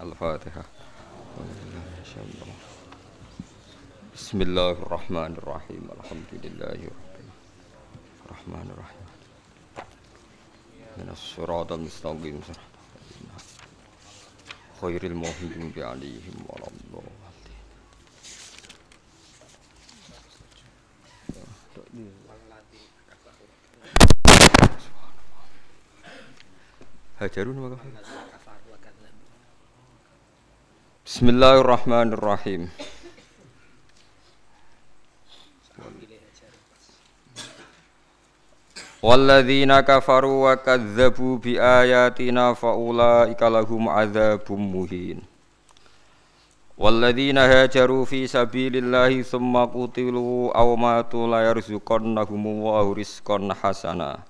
الفاتحة. بسم الله الرحمن الرحيم. الحمد لله رب الرحمن الرحيم. من الصراط المستقيم. صراط غير المغضوب عليهم ولا الضالين. ما وقفوا Bismillahirrahmanirrahim. Walladzina kafaru wa kadzdzabu bi ayatina faulaika lahum adzabum muhin. Walladzina hajaru fi sabilillahi tsumma qutilu aw matu la yarzuqannahumullahu rizqan hasana.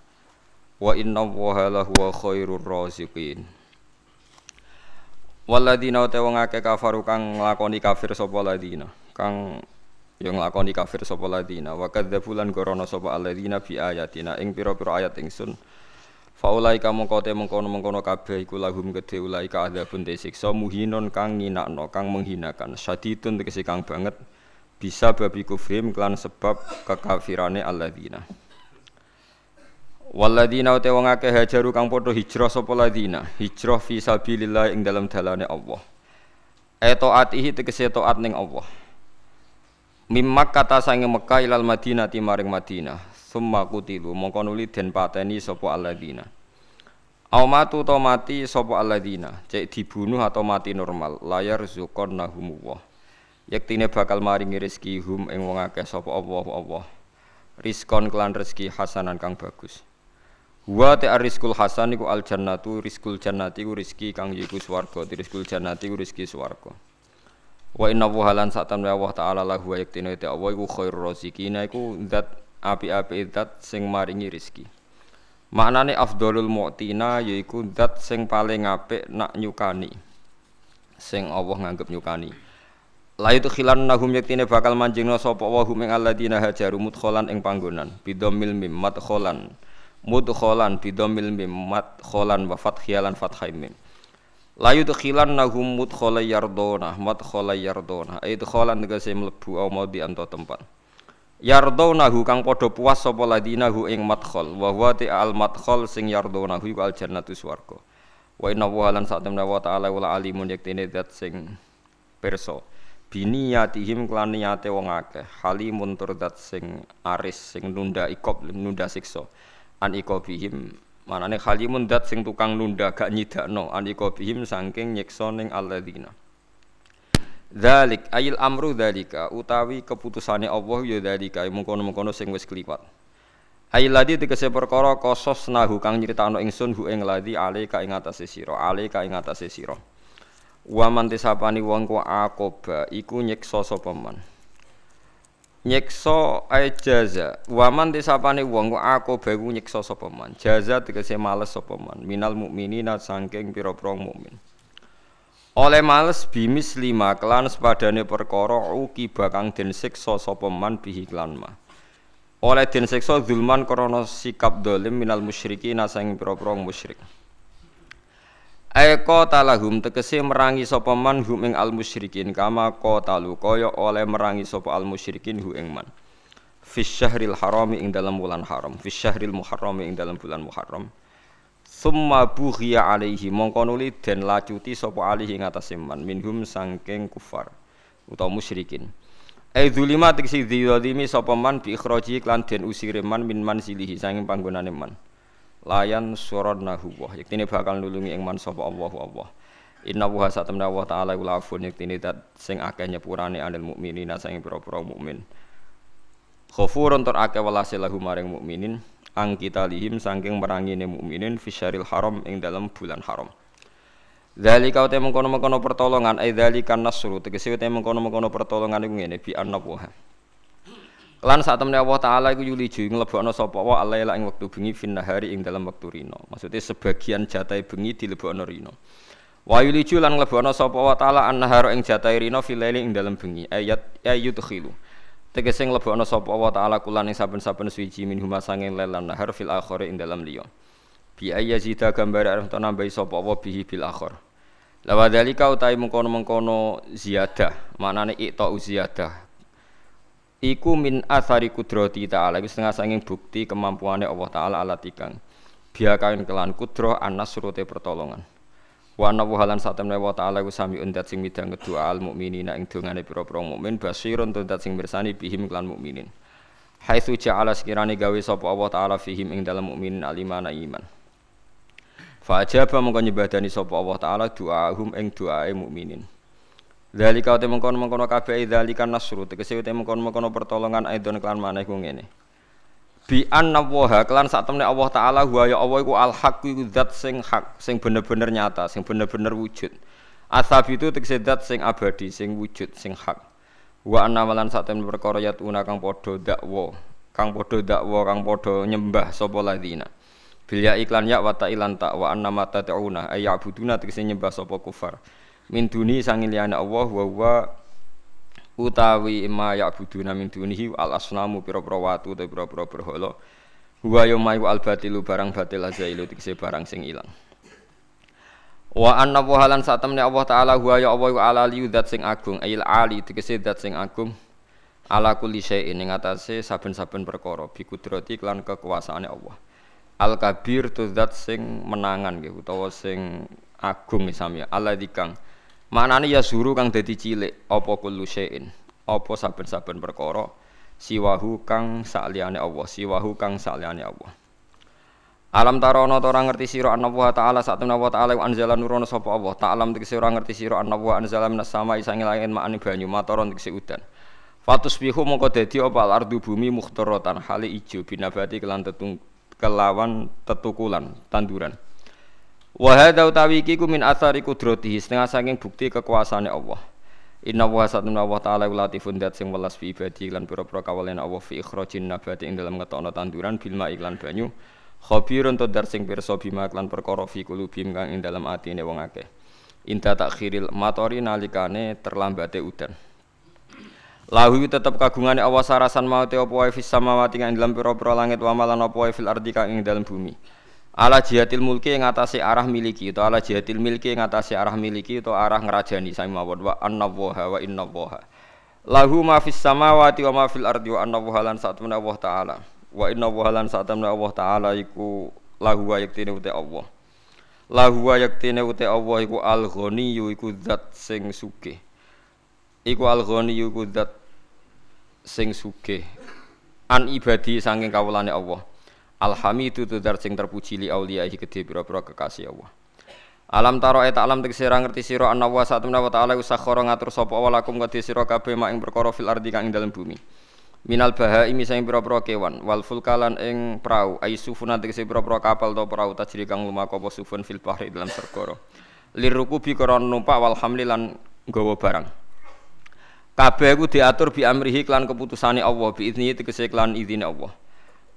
Wa inna Allaha lahuwa khairur raziqin. Walladzina te wong akeh kafaru kang nglakoni kafir sapa ladina kang yang nglakoni kafir sapa ladina wa kadzdzabu lan gorono sapa alladzina bi ayatina ing pira-pira ayat ingsun. Faulai kamu kote mengkono-mengkono kabeh iku lahum gede ulai ka adzabun siksa muhinon kang nginakno kang menghinakan. Syadidun tegese kang banget bisa babi kufrim klan sebab kekafirane alladzina Waladina uta wong akeh hajaru kang padha hijrah sapa ladina, hijrah fi sabilillah ing dalam dalane Allah. Eto atihi tegese taat ning Allah. Mimmak kata sange Mekah ilal Madinah maring Madinah. Summa kutilu mongko nuli den pateni sapa alladzina. Au matu to mati sapa alladzina, cek dibunuh atau mati normal, layar zukon nahumullah. Yektine bakal maringi rezeki hum ing wong akeh sapa Allah Allah. Rizkon kelan rezeki hasanan kang bagus. Wa ta rizqul hasan iku al jannatu rizqul jannati ku rezeki kang yiku swarga, rizqul jannati ku rezeki swarga. Wa inna wuhalan saat temen Allah taala lahu wa yaktine te Allah iku khairur raziqina iku zat api-api zat sing maringi rezeki. Maknane afdhalul mu'tina yaiku zat sing paling apik nak nyukani. Sing Allah nganggep nyukani. La itu khilan nahum yaktine bakal manjingna sapa wa hum ing alladzina hajaru mudkhalan ing panggonan bidomil mim madkhalan mudkhalan bidomil mim madkhalan wa fathiyalan fathai mim. La yudkhilan nahum mudkhala yardona madkhala yardona. Idkhalan tegese mlebu au mau di anto tempat. Yardonahu kang padha puas sapa ladinahu ing madkhal. Wa huwa al madkhal sing yardonahu iku al jannatu swarga. Wa inna wa lan sak temna wa ta'ala wala alimun yaktene zat sing pirsa. Biniyatihim kelan niyate wong akeh. Halimun tur zat sing aris sing nunda ikop nunda siksa an ikobihim manane khalimun dat sing tukang nunda gak nyidakno. An ikobihim saking nyiksa ning alladzina. Dzalik ayil amru dzalika. Utawi keputusane Allah ya dzalika. Mengkono-mengkono sing wis kliwat. Ayil ladi tegese perkara kosos nahu kang nyritakno ingsun hu ing ladi ale ka ing atase sira ale ka ing atase sira. Wa man tisapani wong ku akoba iku nyiksa sapa man nyekso ay jaza. Waman disapane wong aku bagu nyekso sapa man? Jaza tegese males sapa man? Minal mukminina saking pira-pira mukmin. Oleh males bimis lima kelan sepadane perkara uki bakang den siksa sapa man bihi klan ma oleh den siksa zulman krana sikap dolim minal musyrikina saking pira-pira musyrik Eko talahum tegese merangi sapa man al musyrikin kama qatalu kaya oleh merangi sapa al musyrikin hu man. Fis syahril harami ing dalam bulan haram, fis syahril muharrami ing dalam bulan muharram. Summa bughiya alaihi mongko nuli den lacuti sapa alihi ing atase minhum sangking kufar utawa musyrikin. Ai zulima tegese dzalimi sapa man bi ikhraji lan den usire man min manzilihi sanging panggonane man layan suradnahu. Wa yektine bakal nulungi ing man sapa Allah. Allah Inna wa satamna wa ta'ala ula afun yektine dat sing akeh nyepurane anil mukminina sing pira-pira mukmin. Khafurun tur akeh welase lahu maring mukminin ang kita lihim saking merangine mukminin fisyaril haram ing dalam bulan haram. Dzalika uta mengkono-mengkono pertolongan ai dzalika nasru tegese uta mengkono-mengkono pertolongan iku ngene bi annabuha Lan saat temen Allah Taala iku yuliju nglebokno sapa wa alaila ing wektu bengi fin nahari ing dalam wektu rino. Maksudnya sebagian jatai bengi dilebokno rino. Wa yuliju lan nglebokno sapa wa Taala an-nahar ing jatai rino fil ing dalam bengi. Ayat ayudkhilu. Tegese nglebokno sapa wa Taala kulan ing saben-saben suci min huma sange lelan nahar fil akhir ing dalam liya. Bi ayyazida gambar arep nambahi sapa wa bihi bil akhir. Lawa dalika utai mengkono-mengkono ziyadah, maknane ikta ziyadah. Iku min athari kudrati ta'ala, iku setengah sanging bukti kemampuannya Allah Ta'ala ala tikang. Biya kain kelan kudroh anas surute pertolongan. Wa anna halan satemne wa ta'ala iku sami undat sing midang kedua al mukminina ing dongane pira-pira mukmin basirun tuntat sing bersani bihim kelan mukminin. Haitsu ja'ala sekirane gawe sapa Allah Ta'ala fihim ing dalam mukminin alimana iman. Fa ajaba mongko nyebadani sapa Allah taala doahum ing doae mukminin. Dzalika te mengkono-mengkono kabeh dzalika nasru tegese te mengkono-mengkono pertolongan aidon kelan maneh ku ngene. Bi anna wa kelan sak temne Allah taala wa ya Allah iku al haq iku sing hak, sing bener-bener nyata, sing bener-bener wujud. Asab itu tegese zat sing abadi, sing wujud, sing hak. Wa anna malan sak temne perkara yatuna kang padha dakwa, kang padha dakwa, kang padha nyembah sapa ladina. Bilya iklan ya wa ta'ilan ta wa anna ma tata'una ay ya'buduna tegese nyembah sapa kufar. Min duni sangin liyane Allah wa wa utawi ma ya'buduna min dunihi al asnamu pira-pira watu te pira-pira berhala. Wa yaumayu al batilu barang batil azailu tegese barang sing ilang. Wa anna wa halan satamne Allah taala huwa ya Allah ala li zat sing agung ayil ali tegese zat sing agung ala kulli syai'in ing atase saben-saben perkara bi kudrati lan kekuasaane Allah al kabir tu zat sing menangan gitu utawa sing agung misalnya Allah dikang maknane ya suru kang dadi cilik apa kullu syai'in? Apa saben-saben perkara? Siwahu kang sakliyane Allah siwahu kang sakliyane Allah. Alam tarono to ora ngerti sira wa ta'ala sak temna wa ta'ala anzala nurono sapa Allah. Ta'lam tegese ora ngerti sira wa anzala minas sama isangi langit ma'ani banyu matoron tegese udan. Fatus bihu mongko dadi apa? Ardu bumi mukhtaratan hale ijo binabati kelan tetung kelawan tetukulan tanduran. Wa hadza utawi iki ku min athari setengah saking bukti kekuasaane Allah. Inna wa satuna wa ta'ala latifun dat sing welas fi ibadi lan pira-pira kawalen Allah fi ikhrajin nabati ing dalam ngetokno tanduran bil ma iklan banyu. Khabirun to dar sing pirsa bima lan perkara fi kulubim kang ing dalam atine wong akeh. Inta takhiril matori nalikane terlambate udan. Lahu tetep kagungane Allah sarasan mau te apa wae fis samawati kang dalam pira-pira langit wa malan apa wae fil ardi kang ing dalam bumi. Ala jihatil mulki ing atase arah miliki atau ala jihatil milki ing atase arah miliki atau arah ngrajani sami mawon wa annallaha wa innallaha. Lahu ma fis samawati wa ma fil ardi wa annallaha lan satmana Allah taala. Wa innallaha lan satmana Allah taala iku lahu wa yaktine uti Allah. Lahu wa yaktine uti Allah iku al-ghaniyyu iku zat sing sugih. Iku al-ghaniyyu iku zat sing sugih an ibadi saking kawulane Allah Alhamidu tudar sing terpuji li auliyahi gede pira-pira kekasih Allah. Alam taro eta alam tegese ra ngerti sira ana wa satemna wa ta'ala usakhara ngatur sapa wa lakum kedhe sira kabeh mak ing perkara fil ardi kang ing dalem bumi. Minal bahaimi sing pira-pira kewan wal fulkalan ing prau aisufuna tegese pira-pira kapal to prau tajri kang lumaku apa sufun fil bahri dalam segara lirukubi krana numpak wal hamli lan nggawa barang. Kabeh iku diatur bi amrihi klan keputusane Allah bi idzni tegese klan izine Allah.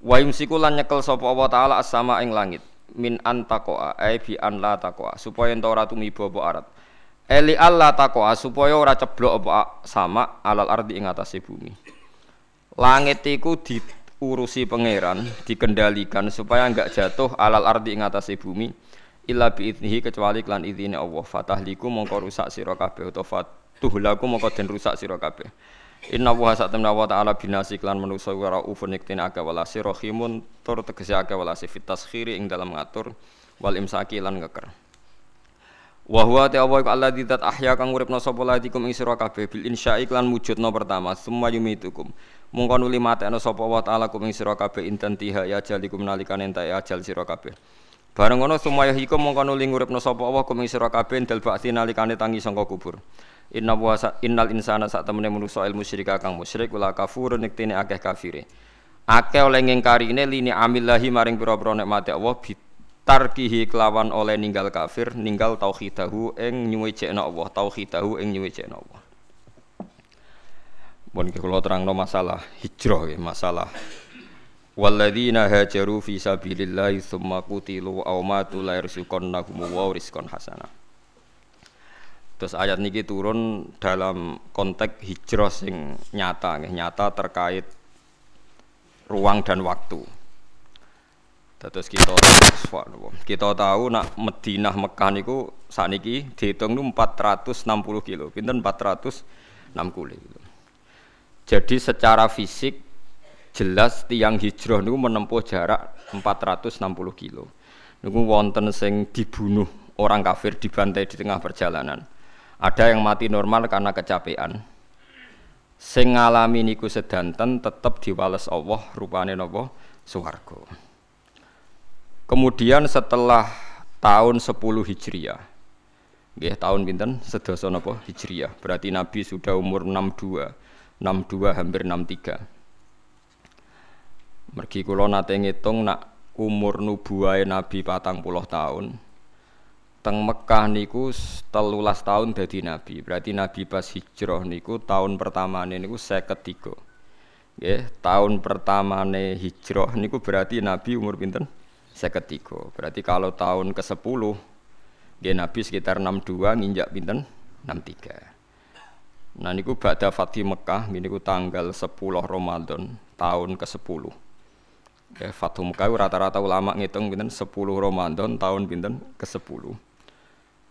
Wa yumsiku lan nyekel sapa Allah taala as-sama ing langit min antaqoa ai bi an la taqoa supaya ento ora tumiba apa arat. Eli Allah taqoa supaya ora ceblok apa sama alal ardi ing atase bumi. Langit iku diurusi pangeran, dikendalikan supaya enggak jatuh alal ardi ing atase bumi illa bi idnihi kecuali klan izine Allah. Fatahliku mongko rusak sira kabeh utawa tuhlaku moko den rusak sira kabeh Inna wa satamna wa ta'ala binasi klan manusa wa raufun iktin aga walasi rahimun. Tur tegese aga walasi fit taskhiri ing dalam ngatur. Wal imsaki lan ngeker. Wa huwa ta Allah alladzi dzat ahya kang uripna sapa ladikum ing sira kabeh bil insya'i klan wujudna pertama summa yumitukum. Mungko nuli matekno sapa wa ta'ala kum ing sira kabeh intan tiha ya jalikum nalikan entek ajal sira kabeh. Bareng ngono sumaya iku mongko nuli nguripna sapa Allah kum ing sira kabeh dal ba'ti nalikane tangi sangka kubur Inna wa innal insana sak temene manusa ilmu musyrik kang musyrik wala kafurun niktene akeh kafire. Akeh oleh ngingkarine lini amillahi maring pira-pira nikmate Allah bitarkihi kelawan oleh ninggal kafir, ninggal tauhidahu ing nyuwejekna Allah, tauhidahu ing nyuwejekna Allah. Bon kula terangno masalah hijrah ya, masalah Walladzina hajaru fi sabilillahi tsumma qutilu aw matu la yarzuqannahum wa rizqan hasanah. Terus ayat niki turun dalam konteks hijrah sing nyata, nyata terkait ruang dan waktu. Terus kita kita tahu nak Madinah Mekah niku saniki dihitung nu 460 kilo, pinten 460 kilo. Jadi secara fisik jelas tiang hijrah niku menempuh jarak 460 kilo. Niku wonten sing dibunuh orang kafir dibantai di tengah perjalanan. Ada yang mati normal karena kecapean. Sing ngalami niku sedanten tetep diwales Allah rupane napa swarga. Kemudian setelah tahun 10 Hijriah, nggih tahun pinten sedasa napa Hijriah. Berarti Nabi sudah umur 62, 62 hampir 63. Mergi kula nate ngitung nak umur nubuwahe Nabi patang puluh tahun. Teng Mekah niku telulas tahun dadi Nabi. Berarti Nabi pas hijrah niku tahun pertama niku tiga. Nggih, tahun pertama hijrah niku berarti Nabi umur pinten? tiga. Berarti kalau tahun ke-10 dia Nabi sekitar 62 nginjak pinten 63. Nah niku ba'da Fatih Mekah niku tanggal 10 Ramadan tahun ke-10. Ya, Fathu Mekah rata-rata ulama ngitung pinten 10 Ramadan tahun pinten ke-10.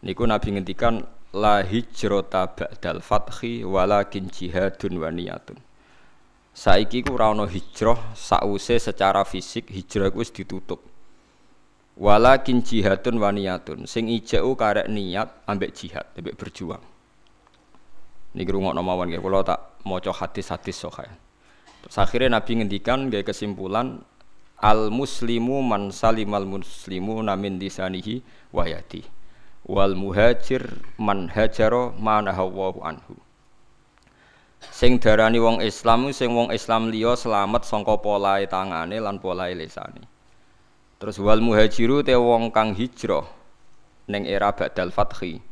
Niku Nabi ngendikan la hijrota ba'dal fathi walakin jihadun wa niyatun. Saiki ku ora ana hijrah sause secara fisik hijrah wis ditutup. Walakin jihadun waniyatun sing ijau karek niat ambek jihad, ambek berjuang. Niki rungokno mawon nggih kula tak maca hadis-hadis sahih. Terus akhirnya Nabi ngendikan gaya kesimpulan al muslimu man salimal muslimu namin disanihi wayati wal muhajir man hajaro manahawahu anhu sing darani wong Islam sing wong Islam liya selamat sangka polahe tangane lan polahe lesane Terus wal muhajiru te wong kang hijrah ning era badal fathi.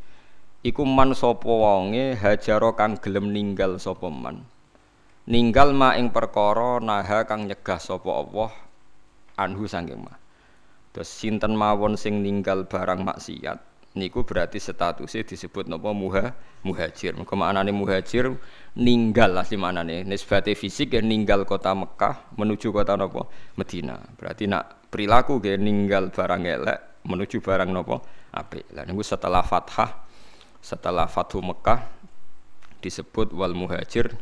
Iku man sapa wonge hajaro kang gelem ninggal sapa man. Ninggal ma ing perkara naha kang nyegah sapa Allah anhu sanging ma. Terus sinten mawon sing ninggal barang maksiat niku berarti statusnya disebut napa muha muhajir. Muga maknane muhajir ninggal asli maknane nisbate fisik ya ninggal kota Mekah menuju kota napa Medina. Berarti nak perilaku ge ninggal barang elek menuju barang nopo apik. Lah niku setelah fathah setelah Fathu Mekah disebut wal muhajir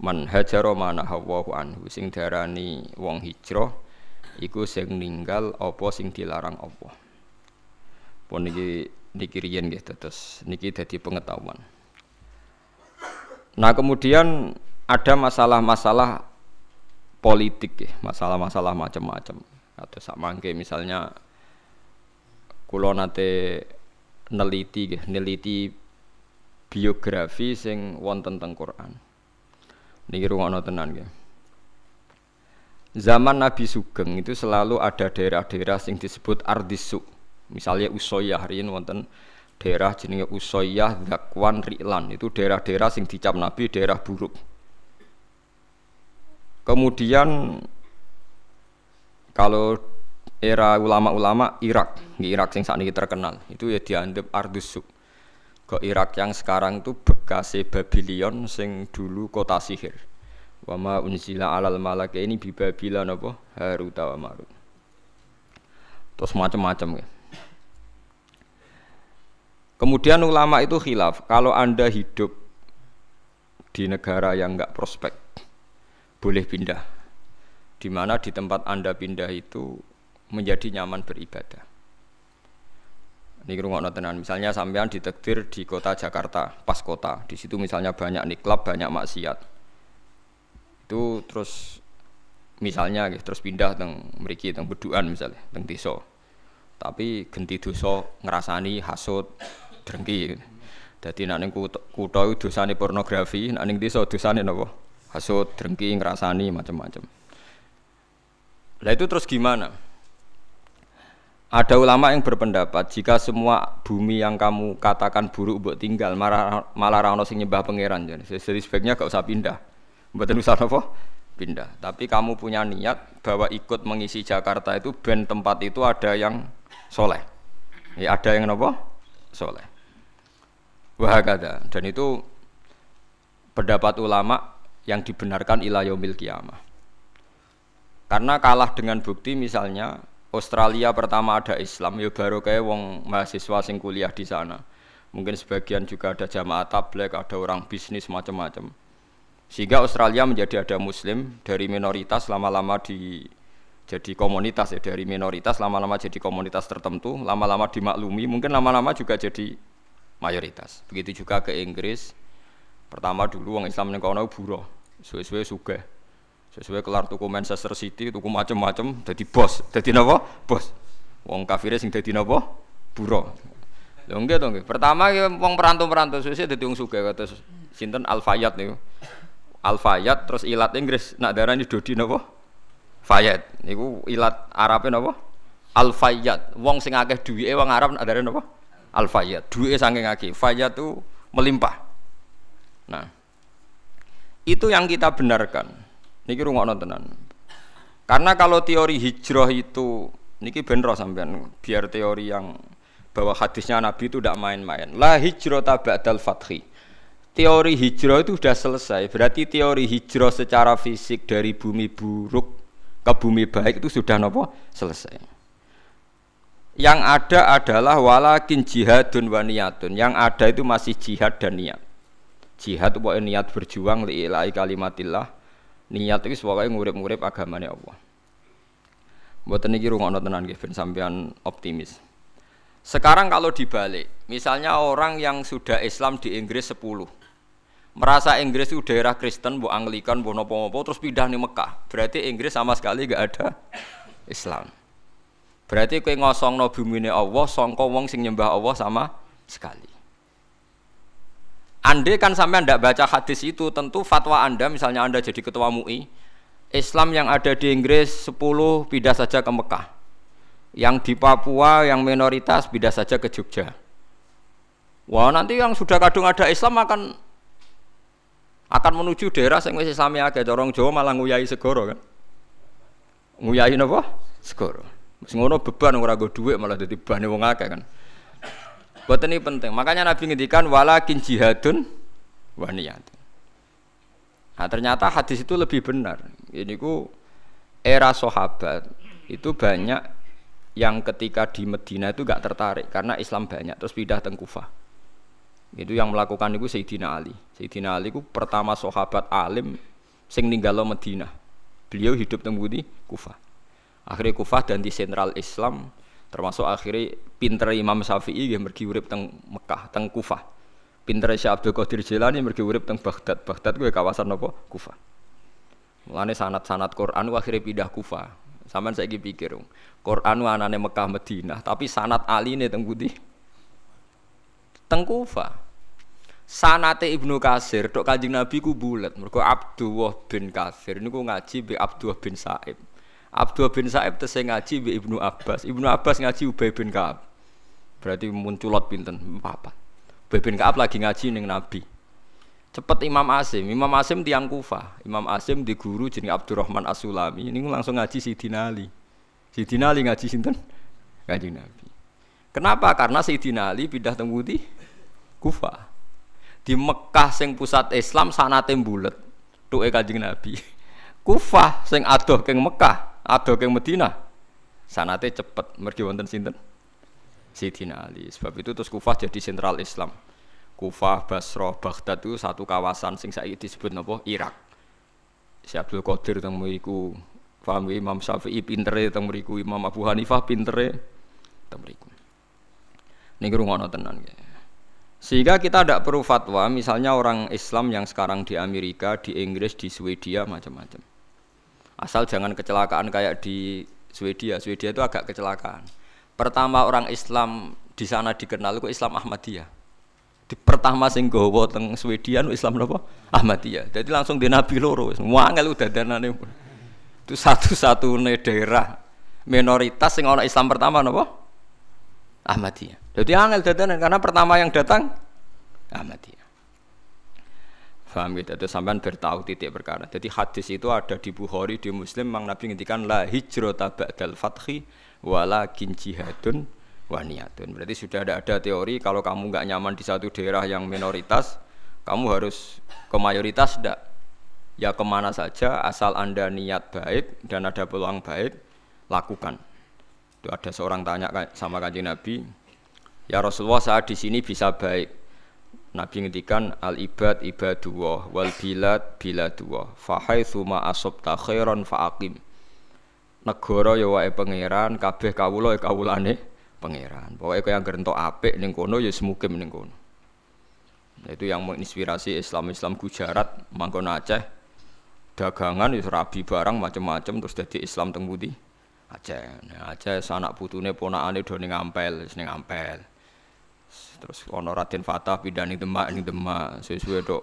man hajaro mana hawahu anhu sing darani wong hijrah iku sing ninggal apa sing dilarang Allah. Pun niki riyen nggih terus niki dadi pengetahuan. Nah, kemudian ada masalah-masalah politik ya, masalah-masalah macam-macam atau sak mangke misalnya kulo nate neliti neliti biografi sing wonten teng Quran. Niki rungono tenan nggih. Zaman Nabi Sugeng itu selalu ada daerah-daerah sing disebut Ardisu. Misalnya Usoyah riyen wonten daerah jenenge Usoyah, Zakwan, Ri'lan. Itu daerah-daerah sing dicap Nabi daerah buruk. Kemudian kalau era ulama-ulama Irak, di Irak yang saat ini terkenal, itu ya dianggap Ardusuk. Ke Irak yang sekarang itu bekas Babylon sing dulu kota sihir. Wama unzila alal malak ini bi Babylon apa? Harut wa Marut. Terus macam-macam ya. Kemudian ulama itu khilaf, kalau Anda hidup di negara yang enggak prospek, boleh pindah di mana di tempat Anda pindah itu menjadi nyaman beribadah. Ini rumah tenan. Misalnya sampean ditektir di kota Jakarta, pas kota. Di situ misalnya banyak niklab, banyak maksiat. Itu terus misalnya gitu, terus pindah teng mriki teng beduan misalnya, teng desa. Tapi genti dosa ngerasani hasut, drengki. Jadi nak ning kutha dosane pornografi, nak ning desa dosane napa? Hasut, drengki, ngerasani macam-macam. Lah itu terus gimana? Ada ulama yang berpendapat jika semua bumi yang kamu katakan buruk buat tinggal malah malah rano sing nyembah pangeran jadi sebaiknya gak usah pindah. Mboten usah apa? Pindah. Tapi kamu punya niat bahwa ikut mengisi Jakarta itu ben tempat itu ada yang soleh. Ya ada yang apa? Soleh. Wahakada. Dan itu pendapat ulama yang dibenarkan ilayomil kiamah. Karena kalah dengan bukti misalnya Australia pertama ada Islam ya baru kayak wong mahasiswa sing kuliah di sana. Mungkin sebagian juga ada jamaah tabligh, ada orang bisnis macam-macam. Sehingga Australia menjadi ada muslim dari minoritas lama-lama di jadi komunitas ya dari minoritas lama-lama jadi komunitas tertentu, lama-lama dimaklumi, mungkin lama-lama juga jadi mayoritas. Begitu juga ke Inggris. Pertama dulu orang Islam ning kono buruh, suwe-suwe sugih. Sesuai kelar tuku Manchester City, tuku macam-macam, jadi bos, jadi napa? Bos. Wong kafirnya sing jadi napa? Buruh. Lho nggih to nggih. Pertama wong perantau-perantau suwe dadi wong sugih kados sinten Al Fayyad niku. Al Fayyad terus ilat Inggris nak darani Dodi napa? Fayyad. Niku ilat Arabe napa? Al Fayyad. Wong sing akeh duwike wong Arab nak darani napa? Al Fayyad. Duwike saking akeh. Fayyad itu melimpah. Nah, itu yang kita benarkan. Niki rungokno tenan. Karena kalau teori hijrah itu niki benro sampean biar teori yang bahwa hadisnya Nabi itu tidak main-main. La hijrah ba'dal fathi. Teori hijrah itu sudah selesai. Berarti teori hijrah secara fisik dari bumi buruk ke bumi baik itu sudah nopo selesai. Yang ada adalah walakin jihadun wa niyatun. Yang ada itu masih jihad dan niat. Jihad itu niat berjuang li'ilai kalimatillah niat itu pokoke ngurip-ngurip agamane Allah. Mboten niki rungokno tenan nggih ben sampean optimis. Sekarang kalau dibalik, misalnya orang yang sudah Islam di Inggris 10 merasa Inggris itu daerah Kristen, bu Anglikan, bu nopo-nopo, terus pindah nih Mekah. Berarti Inggris sama sekali gak ada Islam. Berarti kue ngosong no bumi Allah, songko wong sing nyembah Allah sama sekali. Anda kan sampai anda baca hadis itu, tentu fatwa anda, misalnya anda jadi ketua MUI, Islam yang ada di Inggris 10 pindah saja ke Mekah. Yang di Papua yang minoritas pindah saja ke Jogja. Wah nanti yang sudah kadung ada Islam akan akan menuju daerah yang masih Islami agak dorong Jawa malah nguyai segoro kan. Nguyai apa? Segoro. Ngono beban ora go dhuwit malah dadi bane wong akeh kan. Buat ini penting. Makanya Nabi ngendikan walakin jihadun wa niyatun. Nah, ternyata hadis itu lebih benar. Ini ku era sahabat itu banyak yang ketika di Medina itu gak tertarik karena Islam banyak terus pindah teng Kufah. Itu yang melakukan itu Sayyidina Ali. Sayyidina Ali itu pertama sahabat alim sing ninggalo Medina. Beliau hidup Budi Kufah. Akhirnya Kufah dan di sentral Islam termasuk akhirnya pinter Imam Syafi'i yang pergi urip teng Mekah teng Kufah. Pinter Syekh Abdul Qadir Jilani pergi urip teng Baghdad. Baghdad gue kawasan apa? Kufah. Mulane sanat-sanat Quran akhirnya pindah Kufah. Sampean saya pikir Quran anane Mekah Madinah tapi sanat Ali ini teng Budi teng Kufah. Sanate Ibnu Kasir dok Kanjeng Nabi ku bulat mergo Abdullah bin Kasir niku ngaji be Abdullah bin Sa'ib Abdul bin Sa'ib tesih ngaji bi Ibnu Abbas. Ibnu Abbas ngaji Ubay bin Ka'ab. Berarti munculot pinten papat. Ubay bin Ka'ab lagi ngaji ning Nabi. Cepet Imam Asim, Imam Asim tiang Kufah. Imam Asim di guru jeneng Abdurrahman As-Sulami. Ini langsung ngaji Sidina Ali. Sidina Ali ngaji sinten? Ngaji Nabi. Kenapa? Karena Sidina Ali pindah teng Budi Kufah. Di Mekah sing pusat Islam sanate bulet. Tuke Kanjeng Nabi. Kufah sing adoh keng Mekah Ado ke Medina. Sanate cepet mergi wonten sinten? Sayyidina Ali. Sebab itu terus Kufah jadi sentral Islam. Kufah, Basrah, Baghdad itu satu kawasan sing saiki disebut napa? Irak. Si Abdul Qadir teng mriku. Paham Imam Syafi'i pintere teng mriku, Imam Abu Hanifah pintere teng mriku. Niki rungono tenan ya. Sehingga kita tidak perlu fatwa, misalnya orang Islam yang sekarang di Amerika, di Inggris, di Swedia, macam-macam. Asal jangan kecelakaan kayak di Swedia. Swedia itu agak kecelakaan. Pertama orang Islam di sana dikenal itu Islam Ahmadiyah. Di pertama sing gowo teng Swedia nu Islam napa? Ahmadiyah. Jadi langsung di Nabi loro. Semua angel udah danane. Itu satu-satunya daerah minoritas sing ana Islam pertama napa? Ahmadiyah. Jadi angel dadanan karena pertama yang datang Ahmadiyah. Faham gitu, itu sampean bertahu titik perkara. Jadi hadis itu ada di Bukhari, di Muslim, mang Nabi ngendikan la hijrata ba'dal fathi walakin jihadun wa niyatun. Berarti sudah ada ada teori kalau kamu nggak nyaman di satu daerah yang minoritas, kamu harus ke mayoritas tidak. Ya ke mana saja asal anda niat baik dan ada peluang baik, lakukan. Itu ada seorang tanya sama kanjeng Nabi, ya Rasulullah saat di sini bisa baik. Nabi ngendikan al ibad ibadullah wal bilad biladullah. Fahaitsu ma asabta khairan faqim. Negara ya wae pangeran, kabeh kawula ya kawulane pangeran. Pokoke kaya ngrentok apik ning kono ya semukim ning kono. Itu yang menginspirasi Islam-Islam Gujarat, Mangkon Aceh. Dagangan itu rabi barang macam-macam terus jadi Islam teng Aceh. Nah, Aceh sanak putune ponakane do ning Ampel, ning Ampel. Terus ono Raden Fatah pindah ning Demak ning Demak, sesuai dok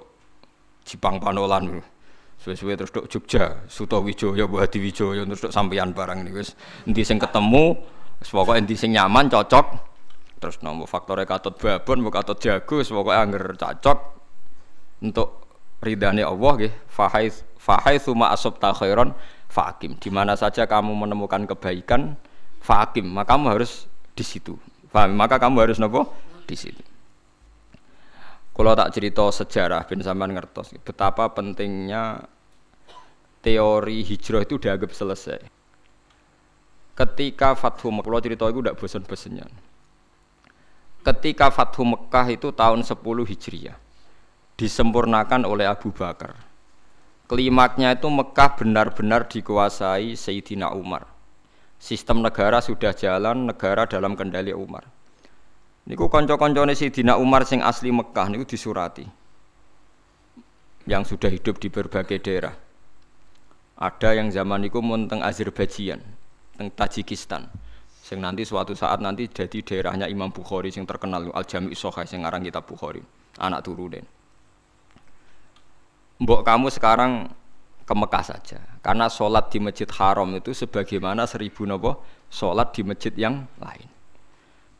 Jipang Panolan. Sesuai terus dok Jogja, Suto Wijoyo, Bu Hadi Wijoyo terus dok sampeyan barang ini wis endi sing ketemu, wis pokoke endi sing nyaman cocok. Terus nomor faktornya katut babon, bukan katut jago, pokoke angger cocok untuk ridhani Allah nggih. Fahai fahai suma asabta khairan fakim. Di mana saja kamu menemukan kebaikan, fakim, maka kamu harus di situ. Faham? Maka kamu harus nopo di situ. Kalau tak cerita sejarah, bin sampean ngertos betapa pentingnya teori hijrah itu dianggap selesai. Ketika Fathu Mekah, cerita itu tidak bosan-bosannya. Ketika Fathu Mekah itu tahun 10 Hijriah, disempurnakan oleh Abu Bakar. Klimaknya itu Mekah benar-benar dikuasai Sayyidina Umar. Sistem negara sudah jalan, negara dalam kendali Umar Niku konco-koncone Dina Umar sing asli Mekah niku disurati. Yang sudah hidup di berbagai daerah. Ada yang zaman niku mun teng Azerbaijan, teng Tajikistan. Sing nanti suatu saat nanti jadi daerahnya Imam Bukhari sing terkenal Al Jami' Sahih sing ngarang kitab Bukhari, anak turunen. Mbok kamu sekarang ke Mekah saja karena sholat di Masjid Haram itu sebagaimana seribu nopo sholat di masjid yang lain.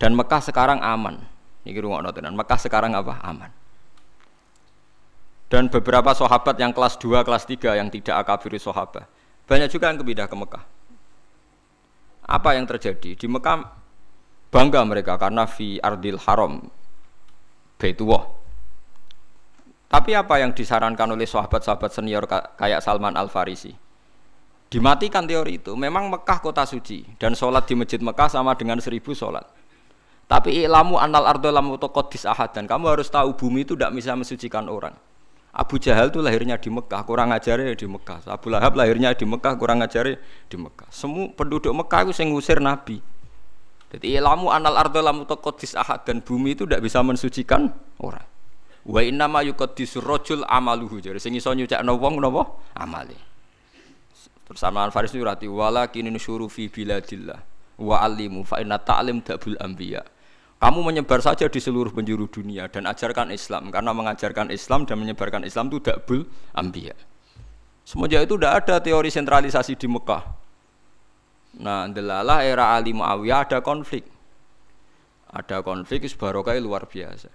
Dan Mekah sekarang aman. Ini rumah tenan. Mekah sekarang apa? Aman. Dan beberapa sahabat yang kelas 2, kelas 3 yang tidak akabiri sahabat. Banyak juga yang kepindah ke Mekah. Apa yang terjadi? Di Mekah bangga mereka karena fi ardil haram Baitullah. Tapi apa yang disarankan oleh sahabat-sahabat senior kayak Salman Al Farisi? Dimatikan teori itu. Memang Mekah kota suci dan sholat di masjid Mekah sama dengan seribu sholat. Tapi ilmu anal ardo lam utokodis ahad dan kamu harus tahu bumi itu tidak bisa mensucikan orang. Abu Jahal itu lahirnya di Mekah, kurang ajarnya di Mekah. Abu Lahab lahirnya di Mekah, kurang ajarnya di Mekah. Semua penduduk Mekah itu yang ngusir Nabi. Jadi ilmu anal ardo lam utokodis ahad dan bumi itu tidak bisa mensucikan orang. Wa inna ma yuqaddisu rajul amaluhu. Jadi sing iso nyucakno wong napa? Amale. Terus Salman Faris nyurati walakin nusyuru fi biladillah wa alimu fa inna ta'lim dabul anbiya. Kamu menyebar saja di seluruh penjuru dunia dan ajarkan Islam karena mengajarkan Islam dan menyebarkan Islam itu dakbul ambia. Semenjak itu tidak ada teori sentralisasi di Mekah. Nah, delalah era Ali Muawiyah ada konflik. Ada konflik sebarokai luar biasa.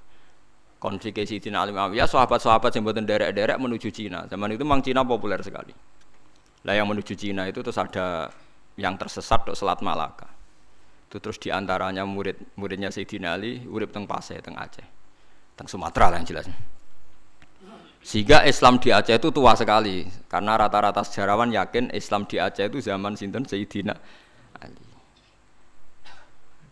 Konflik Sayyidina Ali Muawiyah, sahabat-sahabat yang buatan derek-derek menuju Cina. Zaman itu memang Cina populer sekali. Lah yang menuju Cina itu terus ada yang tersesat untuk Selat Malaka. Itu terus di antaranya murid muridnya Sayyidina Ali urip teng Pasai teng Aceh, teng Sumatera lah yang jelas. Sehingga Islam di Aceh itu tua sekali karena rata-rata sejarawan yakin Islam di Aceh itu zaman sinten Sayyidina Ali.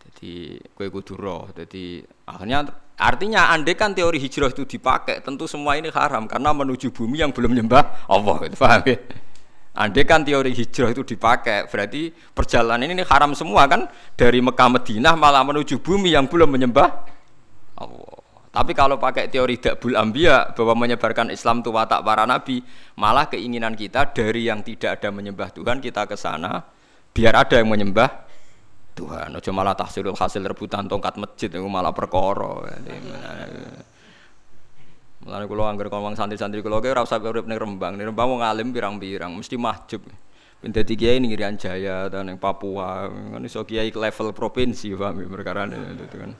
Jadi kue kuduro. Jadi akhirnya artinya andai kan teori hijrah itu dipakai tentu semua ini haram karena menuju bumi yang belum nyembah Allah. Itu paham ya? Andai kan teori hijrah itu dipakai, berarti perjalanan ini haram semua kan dari Mekah Madinah malah menuju bumi yang belum menyembah Allah. Tapi kalau pakai teori dakbul ambia bahwa menyebarkan Islam itu watak para nabi, malah keinginan kita dari yang tidak ada menyembah Tuhan kita ke sana biar ada yang menyembah Tuhan. Ojo malah tahsilul hasil rebutan tongkat masjid itu malah perkara. Mulane kula anggar ngomong santri-santri kula ki ora usah urip Rembang. Ning Rembang wong alim pirang-pirang mesti mahjub. Ben kiai ning Irian Jaya ta ning Papua. Kan iso kiai level provinsi paham ya, perkara itu kan.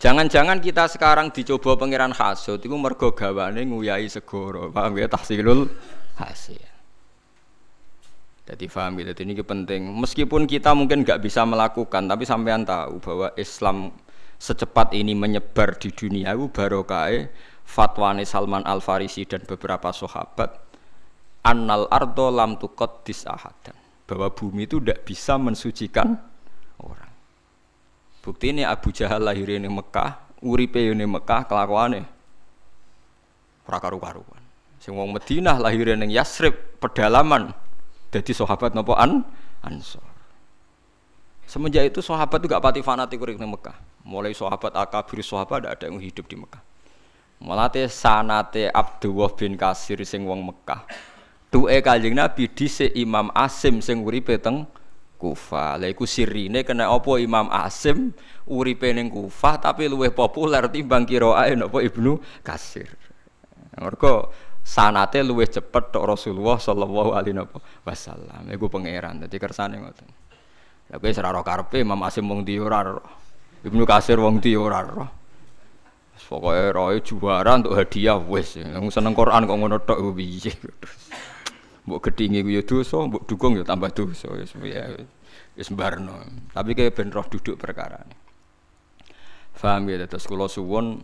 Jangan-jangan kita sekarang dicoba pangeran hasud itu mergo gawane nguyai segoro. Paham ya tahsilul hasil. Jadi paham gitu, ini penting. Meskipun kita mungkin nggak bisa melakukan, tapi sampean tahu bahwa Islam secepat ini menyebar di dunia itu barokah fatwane Salman Al Farisi dan beberapa sahabat annal ardo lam tuqaddis ahadan bahwa bumi itu tidak bisa mensucikan orang. Bukti ini Abu Jahal lahir di Mekah, uripe di Mekah kelakuannya ora karu-karuan. Sing wong Madinah lahir ning Yasrib pedalaman. Jadi sahabat nopo an Ansor. Semenjak itu sahabat itu gak pati fanatik ning Mekah. Mulai sahabat akabir sahabat ada yang hidup di Mekah. Mulate sanate Abdullah bin Kasir sing wong Mekah. Tuke Kanjeng Nabi dhisik Imam Asim sing uripe teng Kufah. Lha iku sirine kena apa Imam Asim uripe ning Kufah tapi luwih populer timbang kirae napa Ibnu Kasir. Mergo sanate luwih cepet tok Rasulullah sallallahu alaihi wasallam. Iku pangeran dadi kersane ngoten. Lah kowe ora karepe Imam Asim ndi ora Ibnu Kasir wong ndi ora Pokoke roe juara untuk hadiah wis. Yang seneng Quran kok ngono tok piye. Mbok gedhingi ku ya dosa, mbok dukung ya tambah dosa wis ya wis barno. Tapi kayak ben roh duduk perkara. Faham ya terus kula suwun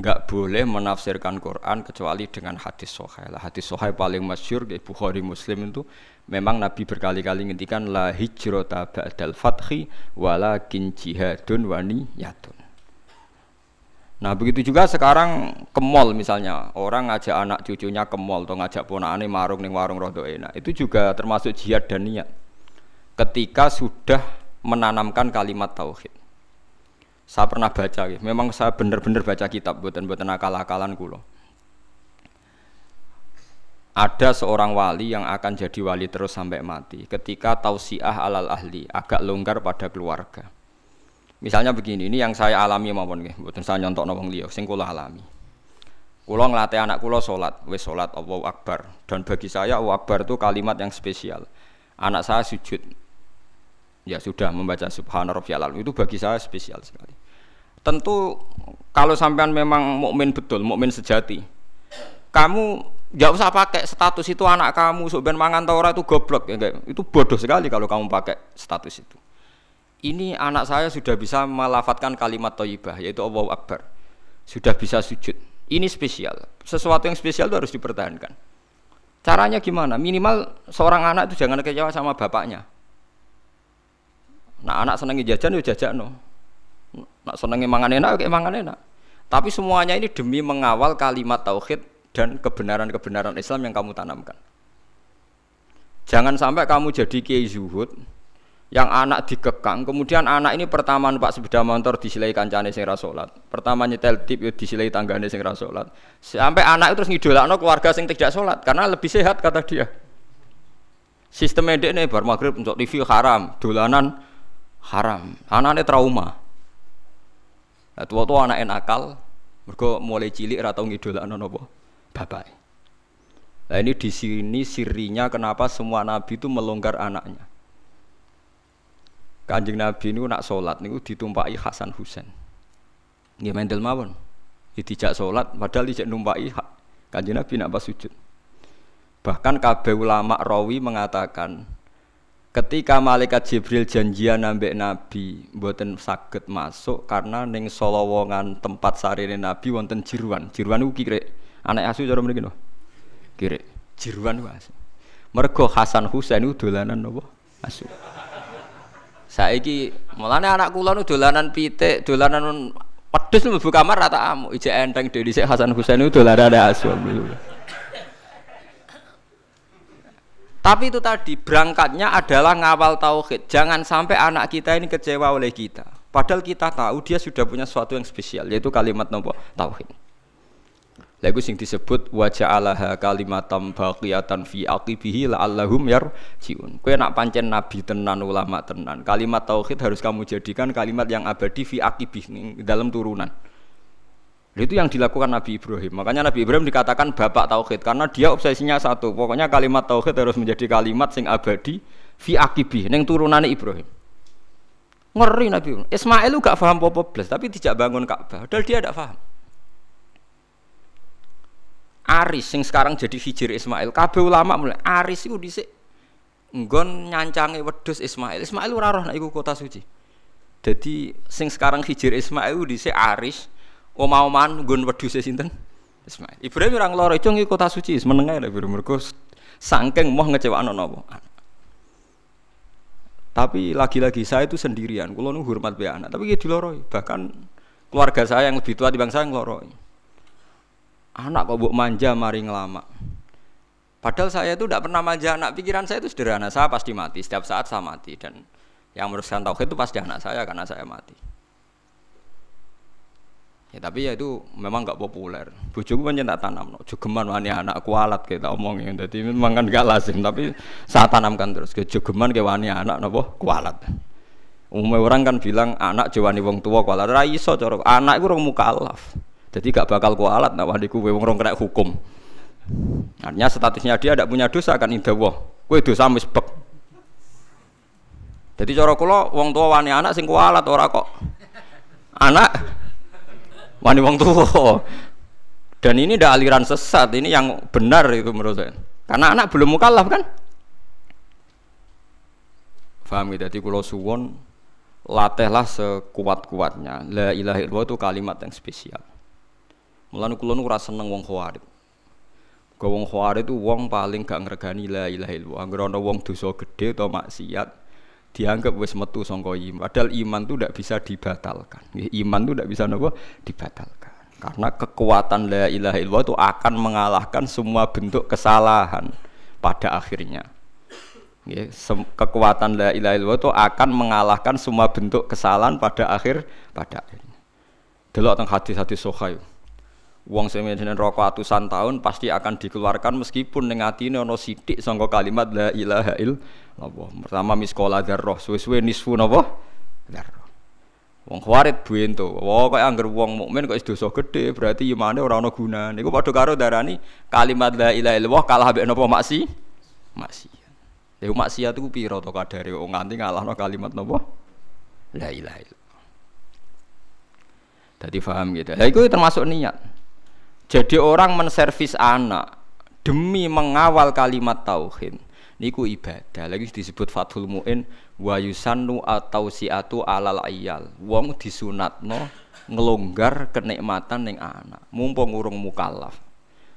nggak boleh menafsirkan Quran kecuali dengan hadis. Lah hadis sahih paling masyhur di Bukhari Muslim itu memang Nabi berkali-kali ngendikan la hijrata ba'dal fathi walakin jihadun wa niyatun. Nah begitu juga sekarang ke mall misalnya orang ngajak anak cucunya ke mall atau ngajak ponakane marung ning warung rodo enak itu juga termasuk jihad dan niat ketika sudah menanamkan kalimat tauhid. Saya pernah baca, memang saya benar-benar baca kitab buatan-buatan akal-akalan kulo. Ada seorang wali yang akan jadi wali terus sampai mati ketika tausiah alal ahli agak longgar pada keluarga Misalnya begini, ini yang saya alami mawon nggih, mboten saya nyontok wong liya, sing kula alami. Kula nglatih anak kula salat, wis salat Allahu Akbar. Dan bagi saya Allahu Akbar itu kalimat yang spesial. Anak saya sujud. Ya sudah membaca subhana rabbiyal itu bagi saya spesial sekali. Tentu kalau sampean memang mukmin betul, mukmin sejati. Kamu nggak usah pakai status itu anak kamu, sebenarnya mangan tau itu goblok ya, itu bodoh sekali kalau kamu pakai status itu ini anak saya sudah bisa melafatkan kalimat thayyibah yaitu Allahu Akbar. Sudah bisa sujud. Ini spesial. Sesuatu yang spesial itu harus dipertahankan. Caranya gimana? Minimal seorang anak itu jangan kecewa sama bapaknya. Nah anak senengi jajan ya jajan no. Nak senengi mangan enak ya mangan enak. Tapi semuanya ini demi mengawal kalimat tauhid dan kebenaran-kebenaran Islam yang kamu tanamkan. Jangan sampai kamu jadi kiai zuhud, yang anak dikekang kemudian anak ini pertama numpak sepeda motor disilai kancane sing salat pertama nyetel tip yo disilai tanggane sing salat. Sampai anak itu terus ngidolakno keluarga sing tidak sholat karena lebih sehat kata dia. Sistem medek nih bar maghrib untuk TV haram dolanan haram. Anaknya trauma. Nah, tua-tua anak nakal mereka mulai cilik atau ngidolakno nopo bapak nah ini di sini sirinya kenapa semua nabi itu melonggar anaknya Kanjeng Nabi ini nak sholat niku ditumpai Hasan Husain. Nggih mendel mawon. Dijak sholat padahal dijak numpai Kanjeng Nabi nak pas sujud. Bahkan kabeh ulama rawi mengatakan ketika malaikat Jibril janjian nambah Nabi mboten saged masuk karena ning solowongan tempat sarine Nabi wonten jiruan. Jiruan niku kire. Anak asu cara mriki no. Kire. Jiruan niku asu. Mergo Hasan Husain niku dolanan napa? Asu. Saiki mulane anak kula nu dolanan pitik, dolanan pedus mlebu kamar rata amuk, ijek enteng dhewe dhisik Hasan Husain itu dolanan asu. Tapi itu tadi berangkatnya adalah ngawal tauhid. Jangan sampai anak kita ini kecewa oleh kita. Padahal kita tahu dia sudah punya sesuatu yang spesial yaitu kalimat nopo tauhid. Lagu sing disebut wa ja'alaha kalimatam baqiyatan fi aqibihi la'allahum yarjiun. Kowe nak pancen nabi tenan ulama tenan, kalimat tauhid harus kamu jadikan kalimat yang abadi fi aqibih dalam turunan. Itu yang dilakukan Nabi Ibrahim. Makanya Nabi Ibrahim dikatakan bapak tauhid karena dia obsesinya satu. Pokoknya kalimat tauhid harus menjadi kalimat sing abadi fi aqibih ning turunane Ibrahim. Ngeri Nabi Ibrahim. Ismail lu gak paham apa tapi tidak bangun Ka'bah. Padahal dia tidak paham. Aris sing sekarang jadi hijir Ismail. Kabeh ulama mulai Aris itu dhisik nggon nyancange wedhus Ismail. Ismail ora roh nek iku kota suci. Jadi sing sekarang hijir Ismail dhisik Aris omah-omahan nggon wedhus sinten? Ismail. Ibrahim ora ngloro cung kota suci, meneng ae lek mergo saking moh ngecewakno napa. Tapi lagi-lagi saya itu sendirian, kulo nu hormat be anak, tapi gitu loroi. Bahkan keluarga saya yang lebih tua di bangsa yang loroi. Anak kok buk manja mari ngelama. Padahal saya itu tidak pernah manja anak, pikiran saya itu sederhana, saya pasti mati, setiap saat saya mati dan yang meneruskan tauhid itu pasti anak saya karena saya mati. Ya tapi ya itu memang nggak populer. Bujuku kan tak tanam, no. jogeman wani anak kualat kita omongin. Jadi memang kan gak lazim, tapi saya tanamkan terus ke jogeman ke wani anak nopo kualat. Umumnya orang kan bilang anak jawani wong tua kualat. Rai iso corok anak itu orang mukallaf. Jadi gak bakal kualat nah wani ku wong kena hukum. Artinya statusnya dia tidak punya dosa kan indah wah. Kue dosa misbek. Jadi cara kula wong tua wani anak sing kualat ora kok. Anak wani wong tua. Dan ini tidak aliran sesat, ini yang benar itu menurut saya. Karena anak belum mukallaf kan? Faham gitu? Jadi kalau suwon latihlah sekuat-kuatnya. La ilaha illallah itu kalimat yang spesial. Mulane kula nu ora seneng wong khawarij. Kau wong khawarij itu wong paling gak ngregani la ilaha illallah. Anggere ana wong dosa gede atau maksiat, dianggap wis metu sangka iman. Padahal iman itu tidak bisa dibatalkan. Iman itu tidak bisa nopo dibatalkan. Karena kekuatan la ilaha illallah itu akan mengalahkan semua bentuk kesalahan pada akhirnya. kekuatan la ilaha illallah itu akan mengalahkan semua bentuk kesalahan pada akhir pada akhirnya. Delok teng hadis-hadis sahih. Wong sing rokok atusan tahun pasti akan dikeluarkan meskipun ning atine ana sithik sangka kalimat la ilaha illallah. Pertama miskola darroh, suwe-suwe nisfu napa? Darroh. Wong khawarit buento. Wah kok angger wong mukmin kok dosa gede, berarti imane ora ana gunane. Niku padha karo darani kalimat la ilaha illallah kalah mbek napa maksi? Maksiat. Lha maksiat iku pira to kadare wong nganti ngalahno kalimat napa? La ilaha illallah. Dadi paham gitu. Lah iku termasuk niat. Jadi orang menservis anak demi mengawal kalimat tauhid niku ibadah. Lagi disebut Fathul Muin wa yusannu atau siatu alal ayal. Wong disunatno ngelonggar kenikmatan ning anak. Mumpung urung mukallaf.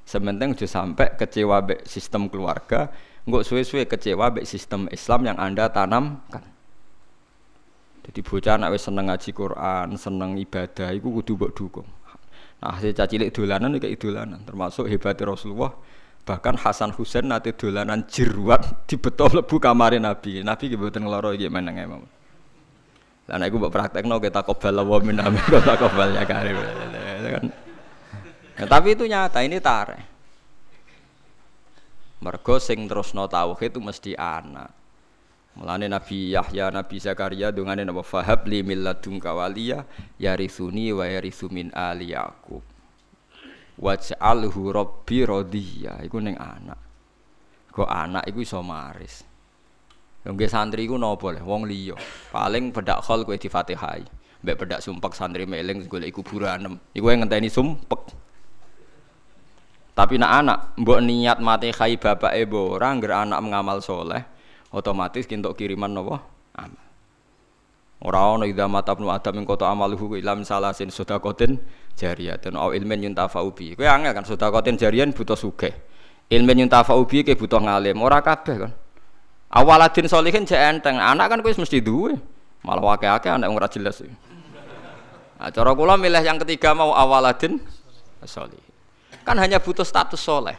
Sementing aja sampai kecewa be sistem keluarga, nggak suwe-suwe kecewa be sistem Islam yang Anda tanamkan. Jadi bocah anak seneng ngaji Quran, seneng ibadah, iku kudu mbok dukung. Nah, si cilik dolanan kayak dolanan, termasuk hebatnya Rasulullah. Bahkan Hasan Husain nanti dolanan jeruat di betul lebu kamar Nabi. Nabi kebetulan ngeloro gimana nggak mau. Lah nek buat praktek no kita kobal wa min amin kita kobal ya. Kan. Nah, tapi itu nyata ini tare. Mergo sing terusno tauhid itu mesti anak. Mulane Nabi Yahya, Nabi Zakaria dungane napa fahab li milladunka waliya yarithuni wa yarithu min ali Yaqub. Waj'alhu rabbi radiya iku ning anak. Kok anak iku iso maris. Lho nggih santri iku napa le wong liya. Paling bedak khol kowe difatihai. Mbek bedak sumpek santri meling golek kuburan. Iku yang ngenteni sumpek. Tapi nak anak mbok niat mati khai bapak ibu orang ngger anak mengamal soleh otomatis kintuk kiriman nopo amal. Ora ana idza mata ibnu adam ing kota amaluhu ilam salasin sedekatin jariyatun au ilmin yuntafa'u bi. Kowe angel kan sedekatin jariyan butuh sugih. Ilmin yuntafa'u bi ke butuh ngalim. Ora kabeh kan. Awaladin solihin jek enteng. Anak kan kowe mesti duwe. Malah wake-ake anak ora jelas. Nah, cara kula milih yang ketiga mau awaladin solih. Kan hanya butuh status soleh.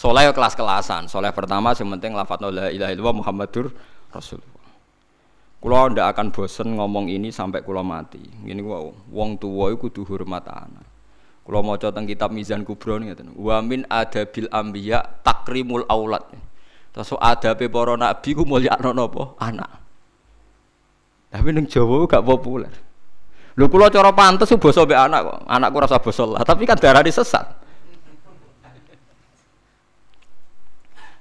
Soleh kelas-kelasan. Soleh pertama yang penting lafadz la ilaha illallah Muhammadur Rasulullah. Kulo ndak akan bosen ngomong ini sampai kulo mati. Gini wow, wong tua itu kudu hormat anak. Kulo mau teng kitab Mizan Kubro nih Wa min adabil ambiya takrimul aulad. Terus adabe para nabi ku mulia napa? Anak. Tapi ning Jawa gak populer. Lho kula cara pantes basa mbek anak kok. Anakku rasa basa lah, tapi kan darah sesat.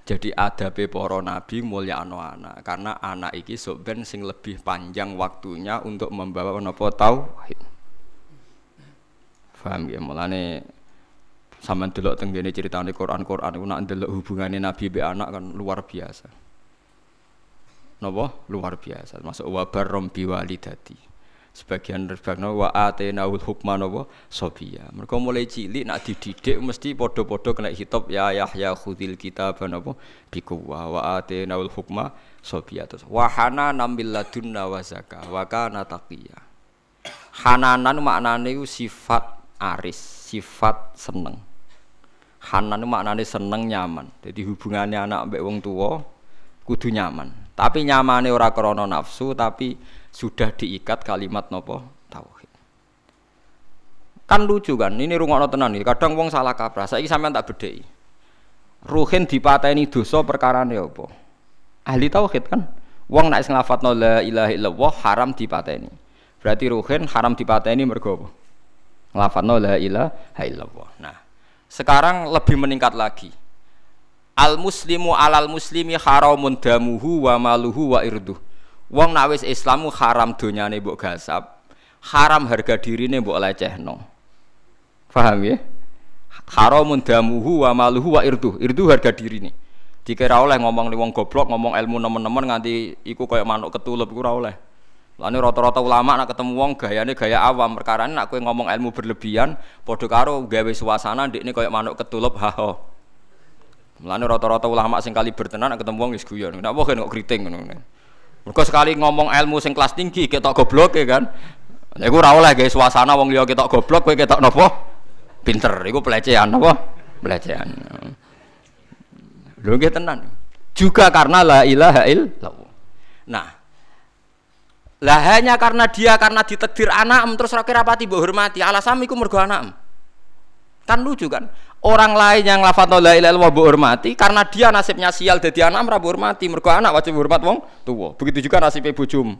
Jadi ada para nabi mulia anak karena anak iki sok sing lebih panjang waktunya untuk membawa napa tauhid. Paham ya mulane sampean delok teng kene critane Quran-Quran iku nak delok hubungane nabi be anak kan luar biasa. Napa? Luar biasa. Masuk wa barrom biwalidati. Sebagian rebakno wa atenaul hukma napa sobiya. Mereka mulai cilik nak dididik mesti podo-podo kena hitop ya Yahya khudil kitab napa bikuwa wa atenaul hukma sobiya terus wahana nambil ladunna wa zakah wa kana. Hananan maknane sifat aris, sifat seneng. Hanan maknane seneng nyaman. Jadi hubungannya anak mbek wong tua kudu nyaman. Tapi nyamane ora krana nafsu tapi sudah diikat kalimat nopo tauhid. Kan lucu kan, ini rungokno tenan iki. Kadang wong salah kaprah. Saiki sampean tak bedheki. Ruhin dipateni dosa perkarane apa? Ahli tauhid kan. Wong nek nglafadzno la ilaha illallah haram dipateni. Berarti ruhin haram dipateni mergo apa? Nglafadzno la ilaha illallah. Nah, sekarang lebih meningkat lagi. Al muslimu alal muslimi haramun damuhu wa maluhu wa irduh Wong nak wis Islamu haram donyane mbok gasap, haram harga dirine mbok lecehno. Paham ya? Haramun damuhu wa maluhu wa irdu. Irdu harga dirine. Dikira oleh ngomong li wong goblok, ngomong ilmu nemen-nemen nganti iku koyo manuk ketulup iku ora oleh. Lane rata-rata ulama nak ketemu wong gayane gaya awam, perkara nak kowe ngomong ilmu berlebihan padha gawe suasana ndekne koyo manuk ketulup ha. Mulane rata-rata ulama sing kali bertenan nak ketemu wong wis guyon. Nek apa kok kriting ngono. Mergo sekali ngomong ilmu sing kelas tinggi ketok goblok ya kan. Ya iku ora oleh guys suasana wong liya ketok goblok kowe ketok napa? Pinter. Iku pelecehan napa? Pelecehan. Lho nggih tenan. Juga karena la ilaha illallah. Nah, lah hanya karena dia karena ditekdir anak terus rakyat rapati mbok hormati. Alasan iku mergo anak. Kan lucu kan? Orang lain yang lafadz la ilaha illallah hormati karena dia nasibnya sial jadi anak ora hormati. Mergo anak wajib hormat wong tua. Begitu juga nasibnya bujum.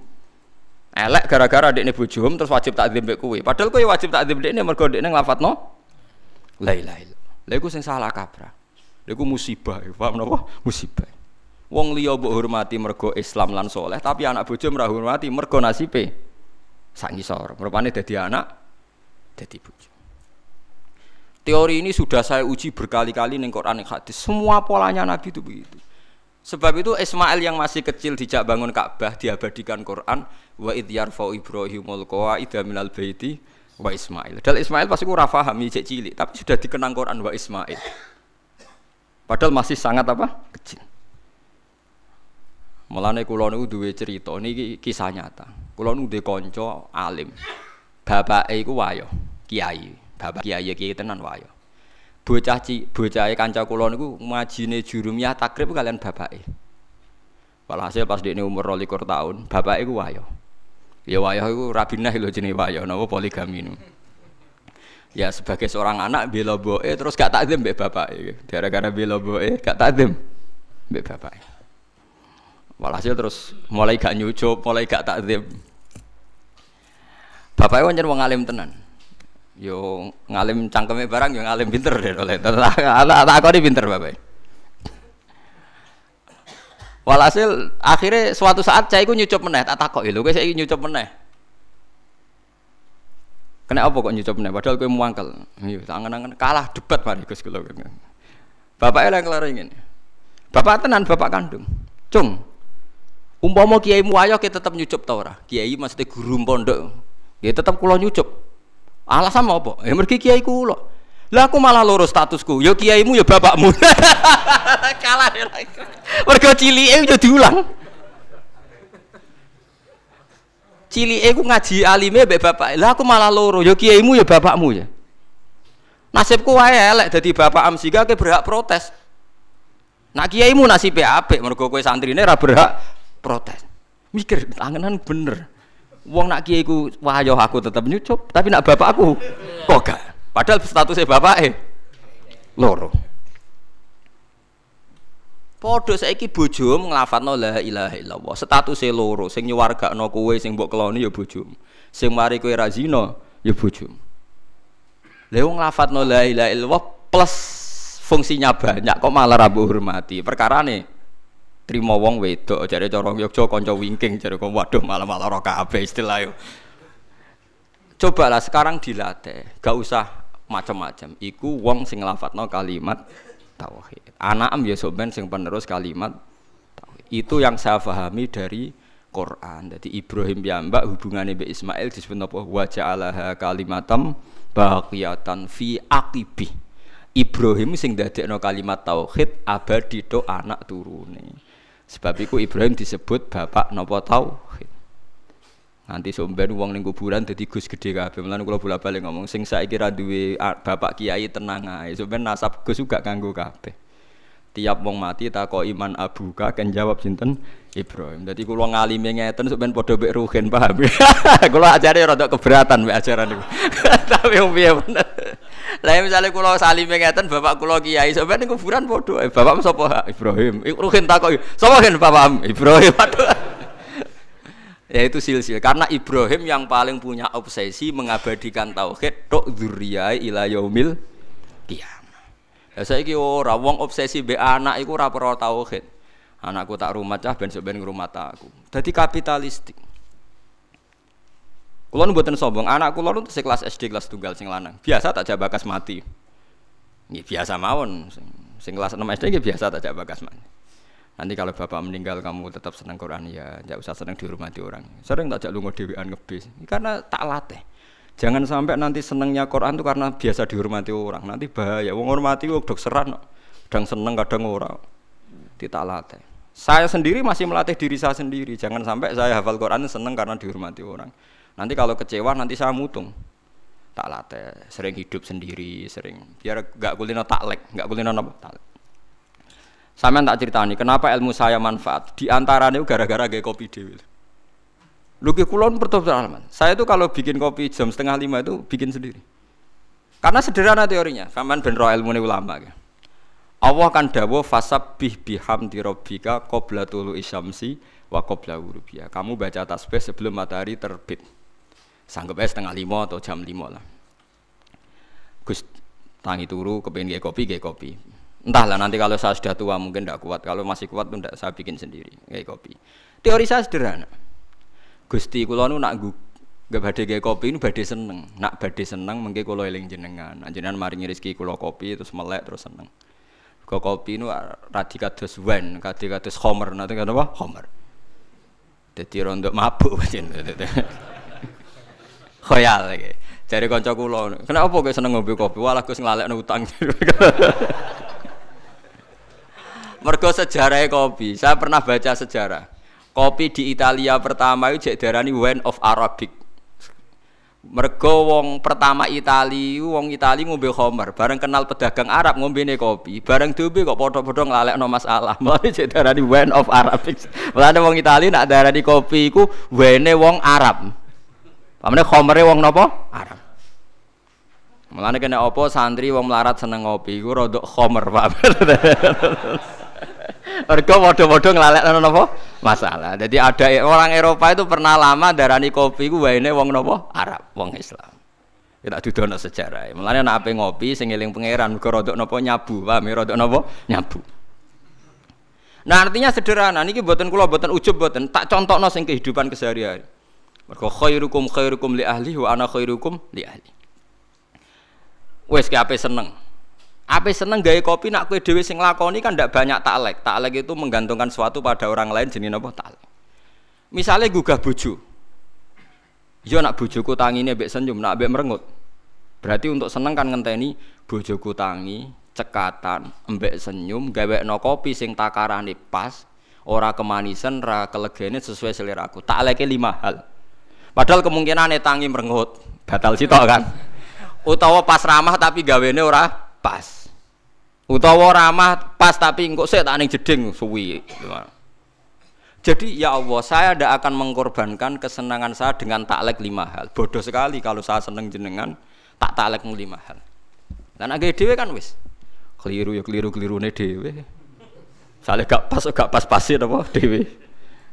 Elek gara-gara dekne bujum terus wajib takzim mbek kowe. Padahal kowe wajib takzim dekne mergo dekne nglafadzno la ilaha illallah. Lha iku sing salah kaprah. Lha iku musibah, paham napa? Musibah. Wong liya mbok hormati mergo Islam lan soleh, tapi anak bojo ora hormati mergo nasibe sak ngisor. Rupane dadi anak dadi bojo. Teori ini sudah saya uji berkali-kali nih Quran hadis. Semua polanya Nabi itu begitu. Sebab itu Ismail yang masih kecil dijak bangun Ka'bah diabadikan Quran wa id yarfa'u Ibrahimul qawaida minal baiti wa Ismail. Dal Ismail pasti ora paham cek cilik, tapi sudah dikenang Quran wa Ismail. Padahal masih sangat apa? kecil. Mulane kula niku duwe cerita niki kisah nyata. Kula niku duwe kanca alim. Bapake iku wayo, kiai bapak kiai kiai tenan wayo bocah ci bocah kanca kula niku majine jurumiyah takrib kalian bapake. Walhasil pas dia umur 22 tahun bapak iku wayo ya wayo iku rabinah lho jenenge wayo napa poligami nu ya sebagai seorang anak bela boe terus gak takdim bapak gara-gara bela boe gak takdim mbek bapak walhasil terus mulai gak nyucup mulai gak takdim bapak pancen wong alim tenan yo ngalim cangkeme barang yo ngalim pinter deh oleh. Tak tak di pinter bapak walhasil akhirnya suatu saat saya ikut nyucup meneh tak takok lho kowe saiki nyucup meneh. Kena apa kok nyucup meneh? Padahal kowe muangkel. Iya angen-angen. Kalah debat mari Gus kula. Bapak yang kelar ingin bapak tenan bapak kandung. Cung umpama kiai muayo kita tetap nyucup ta ora? Kiai mesti guru pondok. Ya tetap kula nyucup Alasan apa? Ya mergi kiai kula. Lah aku malah loro statusku. Ya kiaimu ya bapakmu. Kalah ya. Mergo cilike yo diulang. Cilike ku ngaji alime mbek bapak. Lah aku malah loro. Ya kiaimu ya bapakmu ya. Nasibku wae elek dadi bapak amsiga ke berhak protes. Nak kiaimu nasibe apik mergo kowe santrine ora berhak protes. Mikir tanganan bener. Wong nak kiai ku wahyo aku tetap nyucup, tapi nak bapak aku kok gak. Padahal statusnya bapak eh loro. Podo saiki bojomu nglafadzno la ilaha illallah. Statusé loro, sing nyuwargakno kowe sing mbok keloni ya bojomu. Sing mari kowe ra zina ya bojomu. Lha wong nglafadzno la ilaha illallah plus fungsinya banyak kok malah ra hormati. Perkarane trimo wong wedok jare cara Yogya kanca wingking jare kok waduh malah-malah ora kabeh istilah yo. Cobalah sekarang dilatih, gak usah macam-macam. Iku wong sing nglafatno kalimat tauhid. Anak am ya sampean sing penerus kalimat tauhid. Itu yang saya pahami dari Quran. Jadi Ibrahim mbak hubungannya be Ismail disebut apa? Wa ja'alaha kalimatam baqiyatan fi aqibi. Ibrahim sing dadekno kalimat tauhid abadi to anak turune. Sebab itu Ibrahim disebut bapak nopo tauhid. Nanti somben uang ning kuburan dadi Gus gede kabeh. Mulane kula bola-balik ngomong sing saiki ra duwe bapak kiai tenang ae. Somben nasab Gus juga kanggo kabeh. Tiap wong mati takok iman abuka kan jawab sinten Ibrahim. Dadi kula ngalime ngeten sampean padha mek rugen paham. kula ajare rada keberatan mek ajaran niku. Tapi piye bener. Lah misalnya kula salime ngeten bapak kula kiai sampean ning kuburan padha. Bapak sapa? Ibrahim. Rugen takok sapa kan bapak Ibrahim. Aduh yaitu silsil karena Ibrahim yang paling punya obsesi mengabadikan tauhid tok dzurriyah ila yaumil kiamah. Ya saiki ora wong obsesi be anak iku ora perlu tauhid. Anakku tak rumah cah ben ben ngrumat aku. Dadi kapitalistik. Kulo nu mboten sombong, anak kulo nu kelas SD kelas tunggal sing lanang. Biasa tak jabakas mati. Nggih biasa mawon sing, sing kelas 6 SD nggih biasa tak jabakas mati. Nanti kalau bapak meninggal kamu tetap senang Quran ya, tidak usah senang dihormati orang. Sering tak jak lunga dewean ngebis, karena tak latih. Jangan sampai nanti senangnya Quran itu karena biasa dihormati orang. Nanti bahaya. Wong hormati wong dok seran, kadang seneng kadang orang. Tidak latih. Saya sendiri masih melatih diri saya sendiri. Jangan sampai saya hafal Quran seneng karena dihormati orang. Nanti kalau kecewa nanti saya mutung. Tak latih. Sering hidup sendiri, sering biar gak kulino taklek, gak kulino apa taklek. Sampeyan tak ceritani, kenapa ilmu saya manfaat? Di antaranya gara-gara gaya kopi dewi. Lu ke kulon pertama Saya itu kalau bikin kopi jam setengah lima itu bikin sendiri. Karena sederhana teorinya. Sampeyan ben ilmu ini ulama. Ya. Allah kan dawo fasab bih biham dirobika kobla tulu isyamsi wa kobla urubia. Kamu baca tasbih sebelum matahari terbit. Sanggup setengah lima atau jam lima lah. Gus tangi turu kepengen gaya kopi gaya kopi Entahlah nanti kalau saya sudah tua mungkin tidak kuat. Kalau masih kuat tuh tidak saya bikin sendiri kayak kopi. Teori saya sederhana. Gusti kulo nu nak gak badhe kayak kopi ini badhe seneng. Nak badhe seneng mungkin kulo eling jenengan. Jenengan maringi rezeki kulo kopi terus melek terus seneng. Kok kopi nu radi kados wine, radi kados homer, nanti kan apa? Homer. Jadi rondo mabuk Khoyal lagi. Jadi kanca kula, kenapa kok seneng ngombe kopi? Walah Gus nglalekno utang. Mergo sejarah kopi. Saya pernah baca sejarah. Kopi di Italia pertama itu jadi darani wine of Arabic. Mergo wong pertama Itali, wong Itali ngombe Homer, bareng kenal pedagang Arab ngombe kopi, bareng dobe kok padha-padha nglalekno masalah. Mulane jadi darani wine of Arabic. Mulane wong Itali nak darani kopi iku wine wong Arab. Pamane Homere wong napa? Arab. Mulane kena apa santri wong melarat seneng ngopi iku rodok Homer, Pak. Mergo padha-padha nglalekno napa? Masalah. Jadi ada orang Eropa itu pernah lama darani kopi ku waene wong napa? Arab, wong Islam. Kita dudono sejarah. Mulane nek ape ngopi sing eling pangeran mergo rodok napa nyabu, paham ya rodok napa? Nyabu. Nah artinya sederhana, niki buatan kula buatan ujub buatan tak contohno sing kehidupan keseharian. Mergo khairukum khairukum li ahli wa ana khairukum li ahli. Wes ki ape seneng. Apa seneng gaya kopi nak kue dewi sing lakoni kan ndak banyak taklek. Taklek itu menggantungkan sesuatu pada orang lain jenis apa taklek. Misalnya gugah buju. Yo nak bujuku ini mbek senyum, nak mbek merengut. Berarti untuk seneng kan ngenteni bojoku tangi, cekatan, mbek senyum, gawe no kopi sing takarane pas, ora kemanisan, ora kelegene sesuai selera aku. Takleke lima hal. Padahal kemungkinan tangi merengut, batal sitok kan. Utawa pas ramah tapi gawene ora pas. Utawa ramah pas tapi engkau saya tak ning jeding suwi. Jadi ya Allah, saya tidak akan mengorbankan kesenangan saya dengan taklek lima hal. Bodoh sekali kalau saya seneng jenengan tak taklek lima hal. Dan agak dewe kan wis. Keliru ya keliru keliru nih dewe. Soalnya gak pas gak pas pasin apa dewe.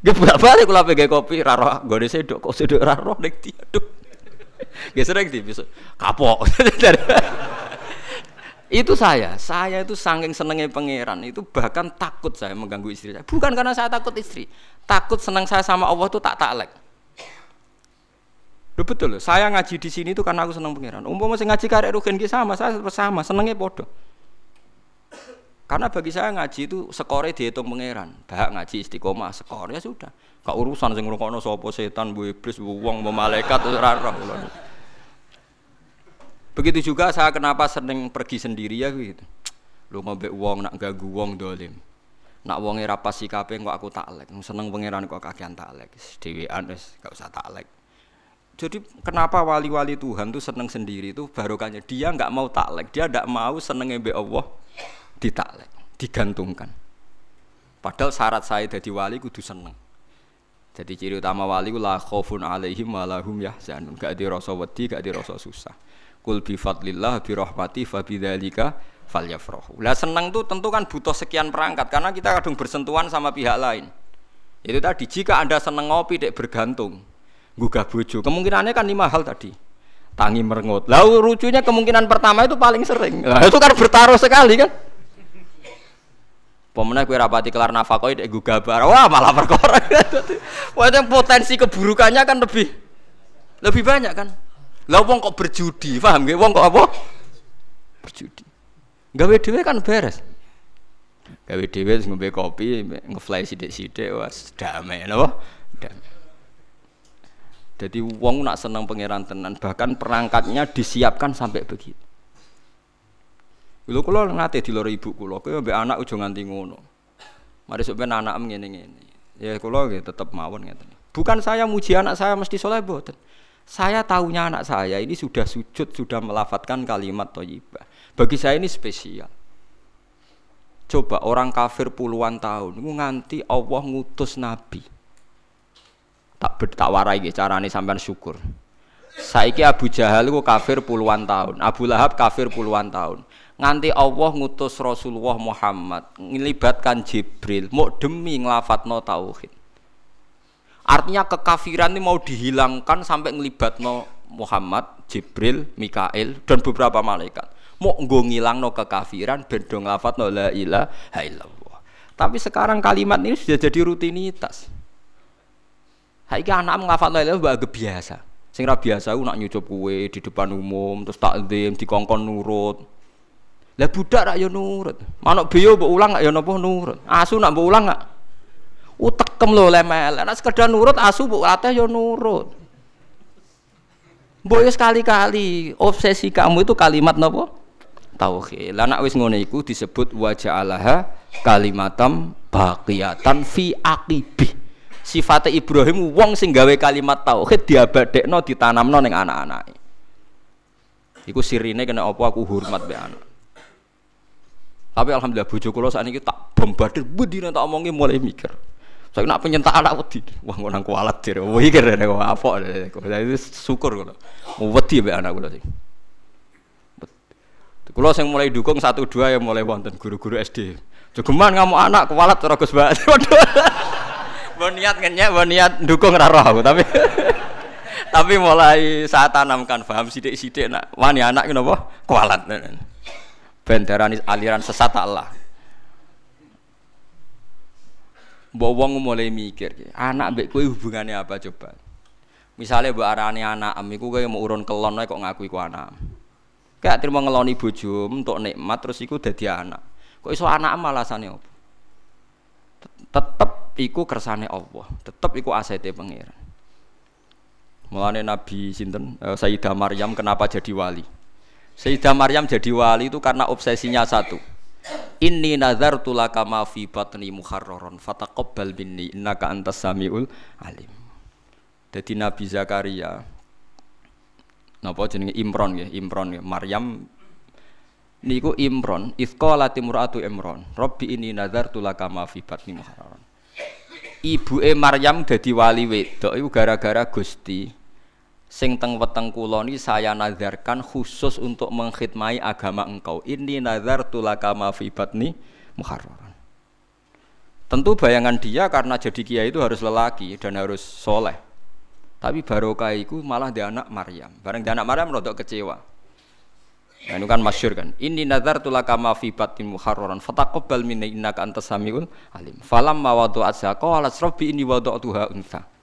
Gak berapa kali kalau pakai kopi raro gue sedok kok sedok raro nek dia tuh. Gak sering di bisa kapok. Itu saya, saya itu saking senengnya pangeran itu bahkan takut saya mengganggu istri saya. Bukan karena saya takut istri, takut senang saya sama Allah itu tak taklek. Loh betul loh, saya ngaji di sini itu karena aku senang pangeran. Umum masih ngaji karek rugen sama, saya sama, senengnya bodoh. Karena bagi saya ngaji itu skore dihitung pangeran. Bahak ngaji istiqomah skor ya sudah. Gak urusan sing ngrungokno sapa setan, bu iblis, bu wong, bu malaikat ora. Begitu juga saya kenapa sering pergi sendiri ya gitu. Lu ngombe wong nak ganggu wong dolim. Nak wonge ra pas sikape kok aku taklek. Seneng pangeran kok kakean taklek. Dhewean wis gak usah taklek. Jadi kenapa wali-wali Tuhan tuh seneng sendiri itu barokahnya dia nggak mau taklek, dia nggak mau seneng be Allah ditaklek, digantungkan. Padahal syarat saya jadi wali kudu seneng. Jadi ciri utama wali ku la khaufun alaihim wa lahum yahzanun. Gak dirasa wedi, gak dirasa susah. Kul bi fadlillah bi rahmati fa bidzalika falyafrahu. Lah seneng tuh tentu kan butuh sekian perangkat karena kita kadang bersentuhan sama pihak lain. Itu tadi jika Anda seneng ngopi dek bergantung, gugah bojo, kemungkinannya kan lima hal tadi. Tangi merengut. Lalu lucunya kemungkinan pertama itu paling sering. Nah, itu kan bertaruh sekali kan. Pemenang kue rapati kelar nafkah itu gue gabar, wah malah perkara. wah yang potensi keburukannya kan lebih lebih banyak kan. Lah wong kok berjudi, paham gak? Wong kok apa? Berjudi. Gawe dhewe kan beres. Gawe dhewe ngombe kopi, ngefly sithik-sithik was damai napa? Damai. Jadi wong nak seneng pangeran tenan, bahkan perangkatnya disiapkan sampai begitu. Lho kula nate diloro ibu kula, kowe mbek anak ujung nganti ngono. Mari ben anak ngene-ngene. Ya kula nggih tetep mawon ngeten. Bukan saya muji anak saya mesti soleh boten. Saya tahunya anak saya ini sudah sujud, sudah melafatkan kalimat thayyibah. Bagi saya ini spesial. Coba orang kafir puluhan tahun, nganti Allah ngutus nabi. Tak tak warai carane sampean syukur. Saiki Abu Jahal kafir puluhan tahun, Abu Lahab kafir puluhan tahun nganti Allah ngutus Rasulullah Muhammad ngelibatkan Jibril mau demi nglafatno tauhid. Artinya kekafiran ini mau dihilangkan sampai ngelibatno Muhammad Jibril Mikail dan beberapa malaikat. Mau nggo ngilangno kekafiran ben do nglafatno la ilaha illallah. Tapi sekarang kalimat ini sudah jadi rutinitas. Haiki anak nglafatno la ilaha biasa sing biasa aku nak nyucup kue di depan umum terus takzim dikongkon nurut lah budak rak yo nurut. Manuk biyo mbok ulang gak yo napa nurut. Asu nak mbok ulang gak utekem lho lemel. Nek sekedar nurut asu mbok latih yo nurut. Mbok yo sekali-kali obsesi kamu itu kalimat napa? Tauhid. Lah nek wis ngono iku disebut wa ja'alaha kalimatam baqiyatan fi aqibih. Sifatnya Ibrahim wong sing gawe kalimat tauhid diabadekno ditanamno ning anak-anake. Iku sirine kena apa aku hormat be anak. Tapi alhamdulillah bojo kula sakniki tak bombardir bedine tak omongi mulai mikir. Saya nak penyentak anak wedi. Wah ngono kualat jere. Kere kok apa. Jadi syukur kula. Wedi mbek anak kula sing. Kula sing mulai dukung satu dua yang mulai wonten guru-guru SD. Jogeman ngamuk anak kualat cara Gus Mbak. Bon niat ngenyek, bon niat dukung ra roh tapi tapi mulai saat tanamkan paham sidik-sidik nak wani anak napa kualat bendaran aliran sesat Allah. Mbok wong mulai mikir, anak kowe hubungannya apa coba? Misalnya mbok arani anak am iku kowe mau urun kelon kok ngaku iku anak. Kayak terima ngeloni bojo untuk nikmat terus iku dadi anak. Kok iso anak am alasane apa? Tetep iku kersane Allah, tetep iku asete pangeran. Mulane Nabi sinten eh, Sayyidah Maryam kenapa jadi wali? Sayyidah Maryam jadi wali itu karena obsesinya satu. Inni nazartu laka ma fi batni muharraron fataqabbal minni innaka antas samiul alim. Jadi Nabi Zakaria napa jenenge Imron ya, Imron ya, Maryam niku Imron, ifqala timratu Imron, Rabbi ini nazartu laka ma fi batni muharraron. Ibuke Maryam dadi wali wedok iku gara-gara Gusti sing teng weteng kula saya nazarkan khusus untuk mengkhidmati agama engkau. Ini nazar tulaka ma fi batni muharraran. Tentu bayangan dia karena jadi kiai itu harus lelaki dan harus soleh. Tapi barokah itu malah dia anak Maryam. Bareng dia anak Maryam rodok kecewa. Nah, itu kan masyur kan. Ini nazar tulaka ma fi batni muharraran. Fataqabbal minni innaka antas samiul alim. Falam ma wada'at qala rabbi inni wada'tuha untha.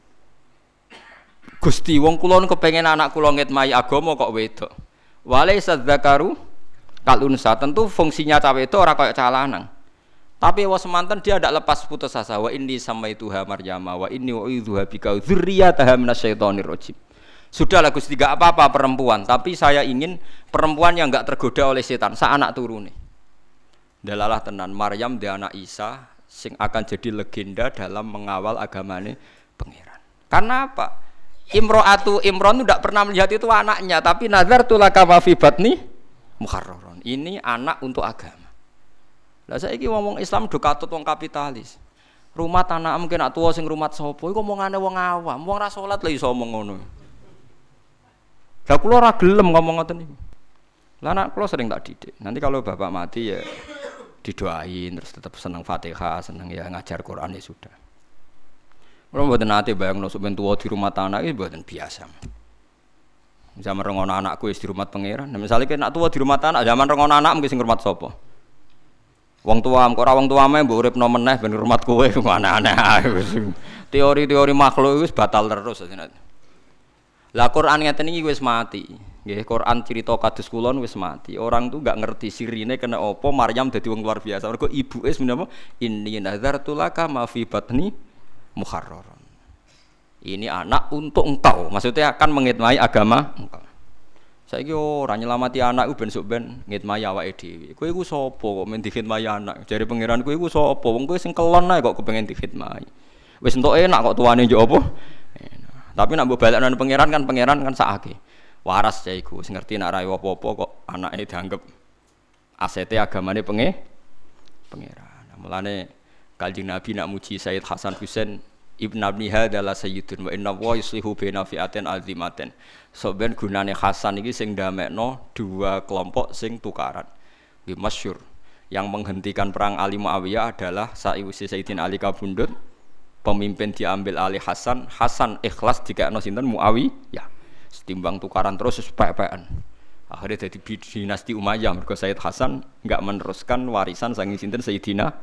Gusti wong kula kepengen anak kula ngitmai agama kok wedok. Walai sadzakaru kalunsa tentu fungsinya cawe itu ora kaya cah lanang. Tapi wa semantan dia tidak lepas putus asa. Wa inni samaituha Maryama wa inni uidzuha bika dzurriyyataha minasyaitonir rajim. Sudahlah Gusti tidak apa-apa perempuan, tapi saya ingin perempuan yang enggak tergoda oleh setan, sa anak turune. Dalalah tenan Maryam dia anak Isa sing akan jadi legenda dalam mengawal agamane pangeran. Karena apa? Imro'atu Imron tidak pernah melihat itu anaknya, tapi nazar tulaka ma fi batni muharraron. Ini anak untuk agama. Lah saiki ngomong Islam do katut wong kapitalis. Rumah tanah mungkin nak tua sing rumah sopo, iku omongane wong awam, wong ra salat lha iso omong ngono. Lah kula ora ngomong ngoten niku. Lah anak kula sering tak didik. Nanti kalau bapak mati ya didoain terus tetap senang Fatihah, senang ya ngajar Quran ya sudah. Kalau buatan nanti bayang sebentar tua di rumah tanah itu buatan biasa. Zaman rengon anakku di rumah pangeran. Nah, misalnya kena tua di rumah tanah, zaman rengon anak mungkin sing rumah sopo. Wong tua, kok wong tua mah mbok urip nomen neh ben rumah kowe aneh-aneh Teori-teori makhluk itu batal terus. Lah Quran ngeten iki wis mati. Nggih, Quran cerita kados kulon wis mati. Orang tuh gak ngerti sirine kena opo Maryam dadi wong luar biasa. Mergo ibuke sebenarnya inni nadzartu laka ma fi batni muharraron. Ini anak untuk engkau, maksudnya akan mengitmai agama engkau. Saiki ora nyelamati anak ku ben sok ben ngitmai awake dhewe. Kowe iku sapa kok men anak? Jare pangeran kowe iku sapa? Wong kowe sing kelon ae kok kepengin dikhidmati. Wis entuk enak kok tuane yo? Tapi nak mbok balekno pangeran kan pangeran kan sakake. Waras ya iku ngerti nak rai apa-apa kok anake dianggap asete agamane penge pangeran. Mulane Kanjeng Nabi nak muji Sayyid Hasan Husain Ibn Abni adalah sayyidun wa inna wa yuslihu bina fi'atin azimatin. So ben gunane Hasan iki sing ndamekno dua kelompok sing tukaran. Nggih masyhur. Yang menghentikan perang Ali Muawiyah adalah Sa'iwisi Sayyidin Ali kabundut. Pemimpin diambil Ali Hasan, Hasan ikhlas dikekno sinten Muawiyah. Setimbang tukaran terus sepek-pekan. Akhirnya jadi dinasti Umayyah mergo Sayyid Hasan enggak meneruskan warisan saking sinten Sayyidina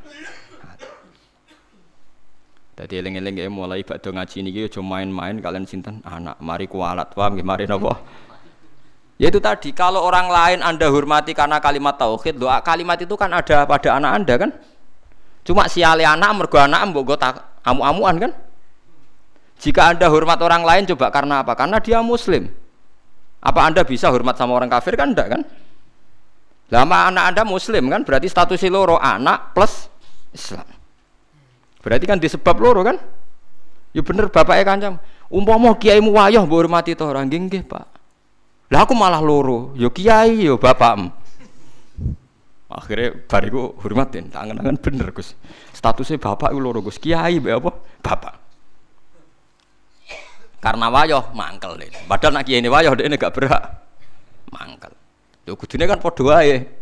jadi eling-eling ya mulai badhe ngaji niki cuma main-main kalian sinten anak mari kualat paham mari napa? Ya itu tadi kalau orang lain Anda hormati karena kalimat tauhid, doa kalimat itu kan ada pada anak Anda kan? Cuma siale anak mergo anak mbok tak amu-amuan kan? Jika Anda hormat orang lain coba karena apa? Karena dia muslim. Apa Anda bisa hormat sama orang kafir kan enggak kan? Lama anak Anda muslim kan berarti status loro anak plus Islam. Berarti kan disebab loro kan? Ya bener bapaknya kancam. Umpama kiaimu wayah mbok hormati to ora nggih Pak. Lah aku malah loro. Ya kiai ya bapakmu. Akhirnya bariku hormatin, tangan-tangan bener Gus. Statusnya bapak itu loro Gus, kiai be apa? Bapak. Karena wayah mangkel deh. Padahal nak kiai ini wayah dia gak berhak mangkel. Lho kudune kan padha wae.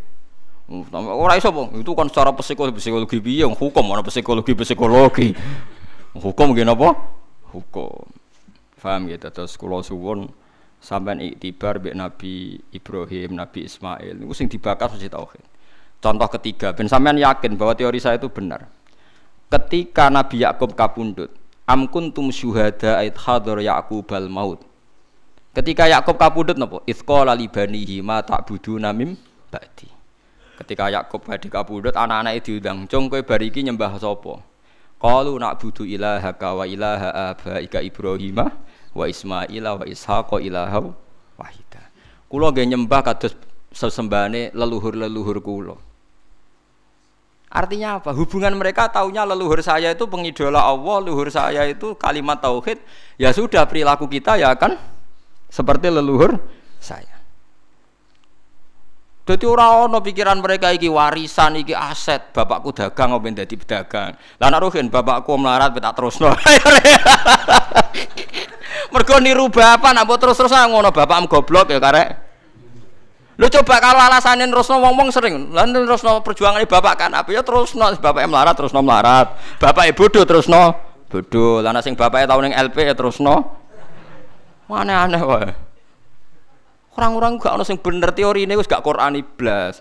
Ora iso po, itu kan secara psikologi psikologi piye hukum ana psikologi psikologi. Hukum nggih napa? Hukum. Paham gitu terus kula suwun sampean iktibar Nabi Ibrahim, Nabi Ismail niku sing dibakar mesti tauhid. Contoh ketiga, ben sampean yakin bahwa teori saya itu benar. Ketika Nabi Yakub kapundut, am kuntum syuhada ait hadar Yaqubal maut. Ketika Yakub kapundut napa? Itsqala li banihi ma ta'buduna mim ba'di. Ketika Yakub badhe kapundhut anak-anake diundang, "Cung kowe bariki nyembah sapa?" Qalu na'budu ilaha wa ilaha abaika Ibrahim wa Ismail wa Ishaq ilaha wahida. Kula nggih nyembah kados sesembahane leluhur-leluhur kula. Artinya apa? Hubungan mereka taunya leluhur saya itu pengidola Allah, leluhur saya itu kalimat tauhid. Ya sudah perilaku kita ya kan seperti leluhur saya. Jadi ora ono pikiran mereka iki warisan iki aset, bapakku dagang ben dadi pedagang. Lah rugen bapakku melarat tak terusno. Mergo niru bapak nak terus-terus ngono bapakmu goblok ya karek. Lu coba kalau alasannya terusno wong-wong sering, lan terusno perjuangan bapak kan apa ya terusno bapaknya melarat terusno melarat, bapaknya bodoh terusno bodoh, lan sing bapaknya tahun yang LP ya terusno aneh-aneh wae. Orang-orang gak ono sing bener teori ini gak Quran iblas.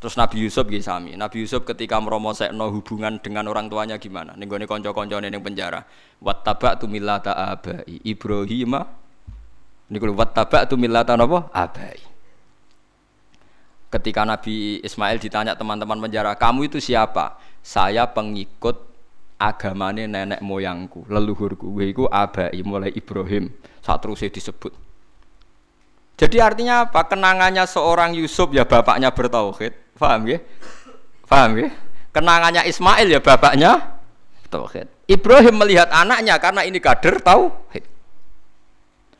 Terus Nabi Yusuf gitu sami. Nabi Yusuf ketika meromosekno hubungan dengan orang tuanya gimana? Ning gone kanca-kancane ning penjara. Wattaba'tu millata abai Ibrahim. Niku wattaba'tu millata napa? Abai. Ketika Nabi Ismail ditanya teman-teman penjara, kamu itu siapa? Saya pengikut agamanya nenek moyangku, leluhurku. Iku abai mulai Ibrahim. Saat terus disebut. Jadi artinya apa? Kenangannya seorang Yusuf ya bapaknya bertauhid. Paham ya? Paham ya? Kenangannya Ismail ya bapaknya tauhid. Ibrahim melihat anaknya karena ini kader tauhid.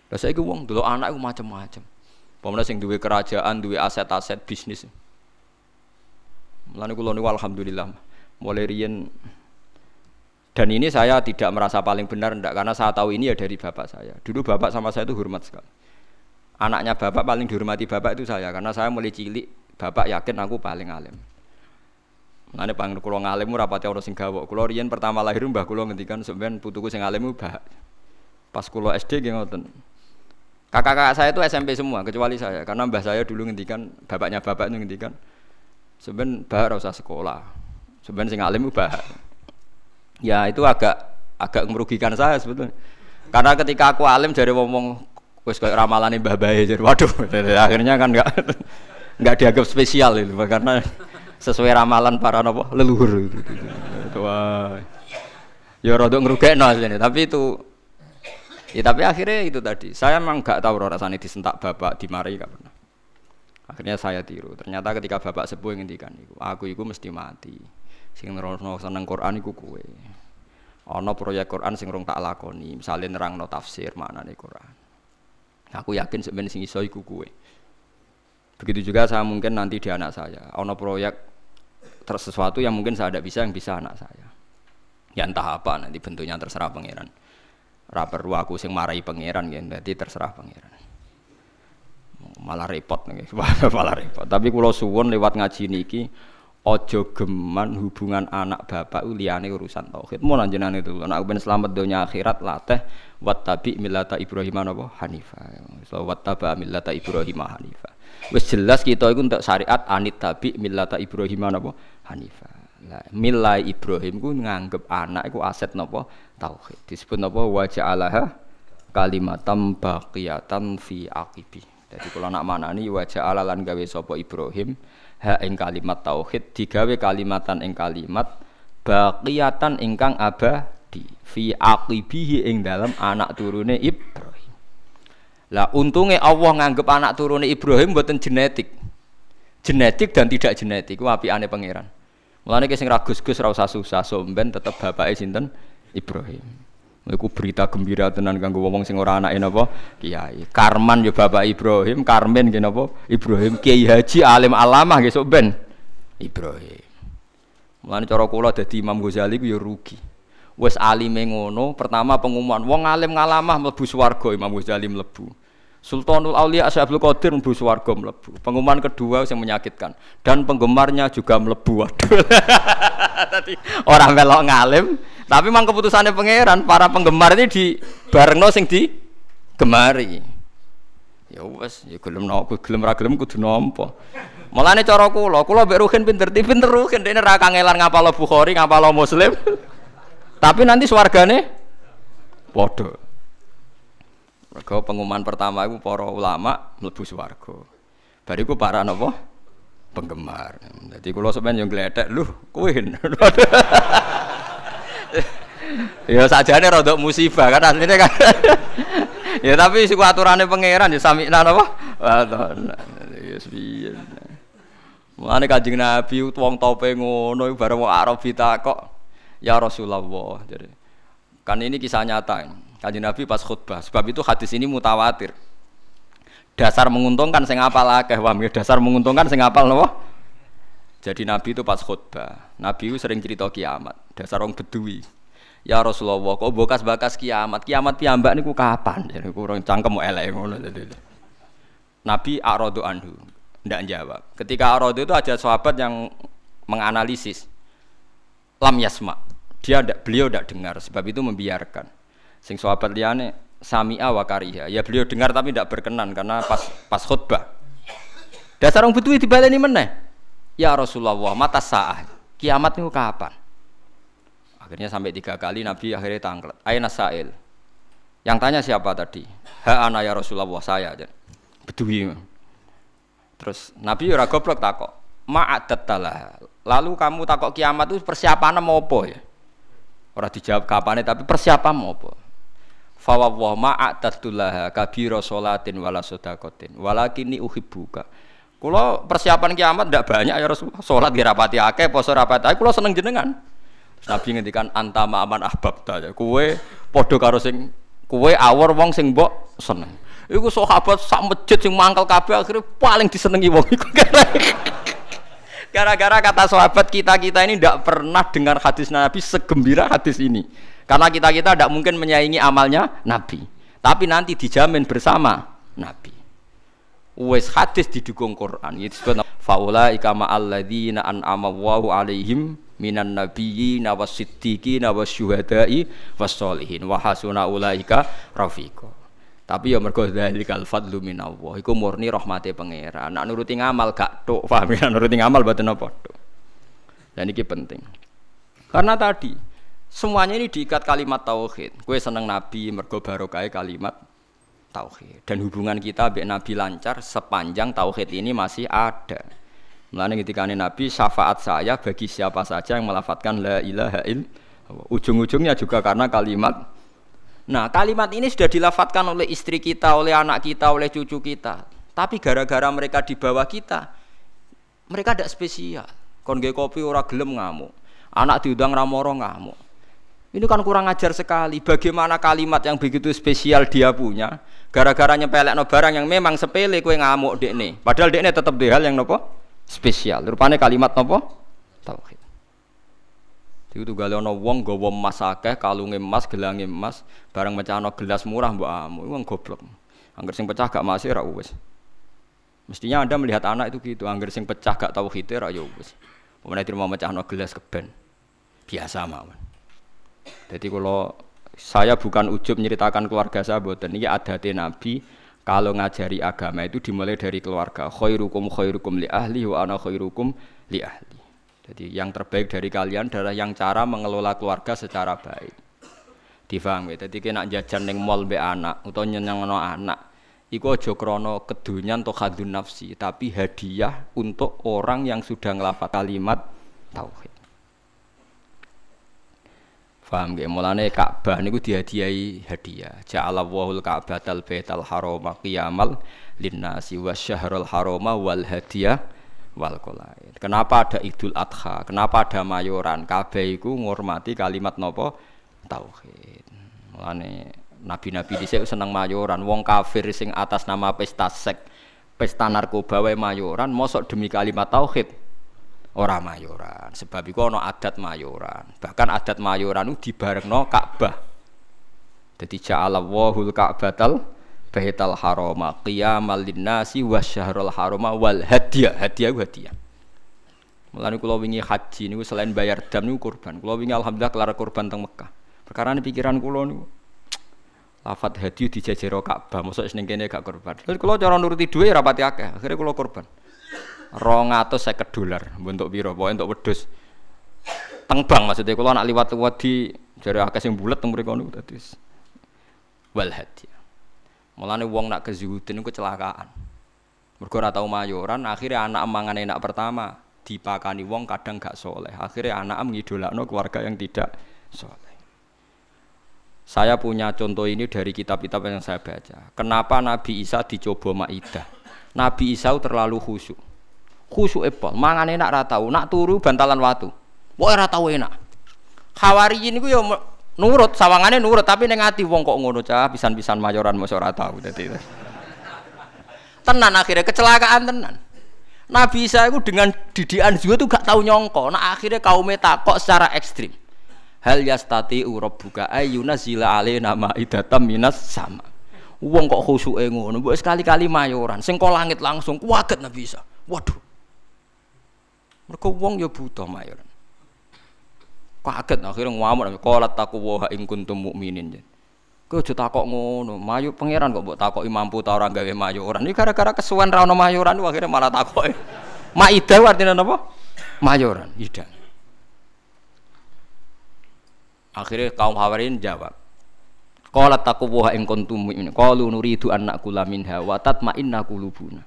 Lah saiki wong dulu anak iku macam-macam. Pemenang sing duwe kerajaan, duwe aset-aset bisnis. Mulane kula niku alhamdulillah mulai riyen dan ini saya tidak merasa paling benar ndak karena saya tahu ini ya dari bapak saya. Dulu bapak sama saya itu hormat sekali. Anaknya bapak paling dihormati bapak itu saya karena saya mulai cilik bapak yakin aku paling alim. Mulane pang kula ngalim ora pati ana sing gawok. Kula riyen pertama lahir mbah kula ngendikan sampean putuku sing alim mbah. Pas kula SD nggih ngoten. Kakak-kakak saya itu SMP semua kecuali saya karena mbah saya dulu ngendikan bapaknya bapak itu ngendikan sebenarnya bah usah sekolah. Sebenarnya sing alim bah. Ya itu agak agak merugikan saya sebetulnya. Karena ketika aku alim dari ngomong wis kayak ramalan mbah bae jadi waduh akhirnya kan enggak enggak dianggap spesial itu karena sesuai ramalan para nopo leluhur itu. Wah. Ya rada ngrugekno asline tapi itu Ya tapi akhirnya itu tadi. Saya memang gak tahu rasanya disentak bapak dimarahi gak pernah. Akhirnya saya tiru. Ternyata ketika bapak sepuh ngendikan aku iku mesti mati. Sing nerono seneng Quran iku kowe. Ana proyek Quran sing rong tak lakoni, misalnya nerangno tafsir maknane Quran. Aku yakin sebenarnya sing iso iku kowe. Begitu juga saya mungkin nanti di anak saya. Ana proyek sesuatu yang mungkin saya tidak bisa yang bisa anak saya. Ya entah apa nanti bentuknya terserah pangeran ra perlu aku sing marahi pangeran gitu dadi terserah pangeran malah repot nih malah repot tapi kalau suwon lewat ngaji niki ojo geman hubungan anak bapak liane urusan tauhid. Mau lanjutan itu anak ben selamat dunia akhirat lateh wattabi millata ibrahim apa hanifa so wattaba millata ibrahim hanifa wis jelas kita itu untuk syariat anit tabi millata ibrahim apa hanifa lah milai ibrahim ku nganggep anak iku aset napa? Tauhid. Disebut apa wa ja'alaha kalimatam baqiyatan fi aqibi. Jadi kalau nak manani wa ja'ala lan gawe sapa Ibrahim ha ing kalimat tauhid digawe kalimatan ing kalimat baqiyatan ingkang abadi fi aqibihi ing dalam anak turune Ibrahim. Lah untungnya Allah nganggep anak turune Ibrahim buatan genetik. Genetik dan tidak genetik ku apikane pangeran. Mulane ki sing ra usah susah somben tetep bapake sinten Ibrahim. Iku berita gembira tenan kanggo wong sing ora anake napa? Kiai. Karman yo bapak Ibrahim, Karmen nggih napa? Ibrahim Kiai Haji alim alamah nggih sok ben Ibrahim. Mulane cara kula dadi Imam Ghazali ku yo rugi. Wes alime ngono, pertama pengumuman wong alim ngalamah mlebu swarga Imam Ghazali mlebu. Sultanul Aulia Asyabul Qadir mlebu swarga mlebu. Pengumuman kedua yang menyakitkan dan penggemarnya juga mlebu. Waduh. Tadi orang melok ngalim, tapi memang keputusannya pangeran para penggemar ini di barengno sing di gemari. Ya wes, ya gelem nopo, gelem ra gelem kudu nampa. Mulane cara kula, kula mbek Ruhin pinter, pinter Ruhin dene ra kangelan ngapal Bukhari, ngapal Muslim. tapi nanti swargane padha. Mergo pengumuman pertama itu para ulama mlebu swarga. Bariku para napa? Penggemar. Jadi kula sampeyan yo gledek, lho, kowe. ya sajane rada musibah kan asline kan. ya tapi siku aturane pangeran ya samikna napa? Ya piye. Mulane Kanjeng Nabi wong tope ngono bareng wong Arab kok ya Rasulullah jadi kan ini kisah nyata Kanjeng Nabi pas khutbah sebab itu hadis ini mutawatir. Dasar menguntungkan sing apal akeh wah dasar menguntungkan sing apal napa? Jadi Nabi itu pas khutbah. Nabi itu sering cerita kiamat. Dasar orang bedui Ya Rasulullah, kok bokas bakas kiamat? Kiamat piyambak niku kapan? Jadi kurang cangkem elek ngono Nabi Arodo anhu, ndak jawab. Ketika Arodo itu ada sahabat yang menganalisis lam yasma. Dia ada, beliau tidak dengar, sebab itu membiarkan. Sing sahabat liane sami'a wa kariha. Ya beliau dengar tapi tidak berkenan karena pas pas khutbah. Dasar orang butuh dibaleni meneh. Ya Rasulullah, mata sah. Kiamat niku kapan? Akhirnya sampai tiga kali Nabi akhirnya tangklet. Aina sa'il. Yang tanya siapa tadi? Ha ana ya Rasulullah saya. Bedui. Terus Nabi ora goblok takok. Ma'adat talah. Lalu kamu takok kiamat itu persiapan mau apa ya? Ora dijawab kapan tapi persiapan mau apa? Fawwah ma'adatullah kabira salatin wala sedaqatin walakini uhibbuka. Kula persiapan kiamat ndak banyak ya Rasulullah. Salat nggih rapati akeh, poso rapati akeh, kula seneng jenengan. Nabi ngendikan anta ma'aman ahbabta. Ya. Kowe padha karo sing kowe awor wong sing mbok seneng. Iku sahabat sak masjid sing mangkel kabeh akhirnya paling disenengi wong iku. Gara-gara kata sahabat kita-kita ini tidak pernah dengar hadis Nabi segembira hadis ini. Karena kita-kita tidak mungkin menyaingi amalnya Nabi. Tapi nanti dijamin bersama Nabi. Wes hadis didukung Quran. Itu disebut faula ikama alladzina an'ama Allahu alaihim minan nabiyyin was-siddiqin wasyuhada'i was-solihin wa hasuna ulaika rafiqa. Tapi ya mergo dzalikal fadlu minallah. Iku murni rahmate pangeran. Nak nuruti ngamal gak tok, paham ya? Nuruti ngamal mboten apa tok. Dan ini penting. Karena tadi semuanya ini diikat kalimat tauhid. Kue seneng nabi mergo barokah kalimat tauhid. Dan hubungan kita dengan nabi lancar sepanjang tauhid ini masih ada. Mulane ketika Nabi syafaat saya bagi siapa saja yang melafatkan la ilaha illallah. Ujung-ujungnya juga karena kalimat Nah, kalimat ini sudah dilafatkan oleh istri kita, oleh anak kita, oleh cucu kita. Tapi gara-gara mereka di bawah kita, mereka tidak spesial. Kon kopi ora gelem ngamuk. Anak diundang ramoro ngamuk. Ini kan kurang ajar sekali. Bagaimana kalimat yang begitu spesial dia punya, gara-gara nyepelek no barang yang memang sepele kue ngamuk dek nih. Padahal dek nih tetap hal yang nopo spesial. Rupanya kalimat nopo tauhid. Iku tunggale ana wong nggawa emas akeh, kalunge emas, gelange emas, barang mecahno gelas murah mbok amu. Wong goblok. Angger sing pecah gak masih ra. Mestinya Anda melihat anak itu gitu, angger sing pecah gak tau hite ra ya wis. Pemene terima mecahno gelas keben. Biasa mawon. Jadi kalau saya bukan ujub menceritakan keluarga saya boten ini adate Nabi kalau ngajari agama itu dimulai dari keluarga khairukum khairukum li ahli wa ana khairukum li ahli jadi yang terbaik dari kalian adalah yang cara mengelola keluarga secara baik. Difaham ya? Jadi kena jajan neng mall be anak atau no anak. Iku aja krana kedunyan atau khadun nafsi, tapi hadiah untuk orang yang sudah ngelafat kalimat tauhid. Faham gak? Mulane Ka'bah niku dihadiahi hadiah. Ja'ala wahul Ka'batal Baital Harama qiyamal linnasi wasyahrul harama wal hadiah wal qolaid. Kenapa ada Idul Adha? Kenapa ada mayoran? Kabeh iku ngurmati kalimat nopo tauhid. Mulane nabi-nabi dhisik seneng mayoran. Wong kafir sing atas nama pesta sek, pesta narkoba wae mayoran, mosok demi kalimat tauhid ora mayoran. Sebab iku ana adat mayoran. Bahkan adat mayoran itu dibarengno Ka'bah. Dadi ja'ala wahul Ka'batal baital harama qiyamal linnasi wasyahrul harama wal hadiah hadiah hadiah Mulane kula wingi haji niku selain bayar dam niku kurban. Kula wingi alhamdulillah kelar kurban teng Mekah. Perkara ini pikiran kula niku lafat hadiah dijajero Ka'bah, mosok seneng kene gak kurban. Terus kula cara nuruti dhuwit ya rapati akeh, akhirnya kula kurban. 250 dolar bentuk piro? Pokoke untuk wedhus. Teng bank maksudnya kula nak liwat-liwat di jare akeh sing bulet teng mriku niku dadi wal hadiah. Mulane wong nak kezuhudin kecelakaan. Mergo ora tau mayoran, akhirnya anak mangan enak pertama dipakani wong kadang gak soleh. Akhirnya anak ngidolakno keluarga yang tidak soleh. Saya punya contoh ini dari kitab-kitab yang saya baca. Kenapa Nabi Isa dicoba Maidah? Nabi Isa terlalu khusyuk. Khusyuk epol, mangan enak ra tau, nak turu bantalan watu. Wah ora tau enak. Khawariyin iku ya nurut sawangane nurut tapi neng ati wong kok ngono cah pisan-pisan mayoran mosok ora tau dadi tenan akhirnya kecelakaan tenan. Nabi Isa itu dengan didikan juga tuh gak tahu nyongko nah akhirnya kaumnya takok secara ekstrim. Hal yastati buka ayuna zila ale nama idatam minas sama. Wong kok khusyuke ngono mbok sekali-kali mayoran. Sing langit langsung kuaget Nabi Isa. Waduh mereka wong ya butuh mayoran Kaget akhirnya ngamuk qala taqwa ing kuntum mukminin. Kowe aja takok ngono, mayu pangeran kok mbok takoki mampu ta ora gawe mayuran. Iki gara-gara kesuwen ra ono mayuran akhirnya malah takoki. Maidah artinya napa? Mayuran, ida. Akhirnya kaum Hawarin jawab. Qala taqwa ing kuntum mukminin. Qalu nuridu an naqula minha wa tatma'inna qulubuna.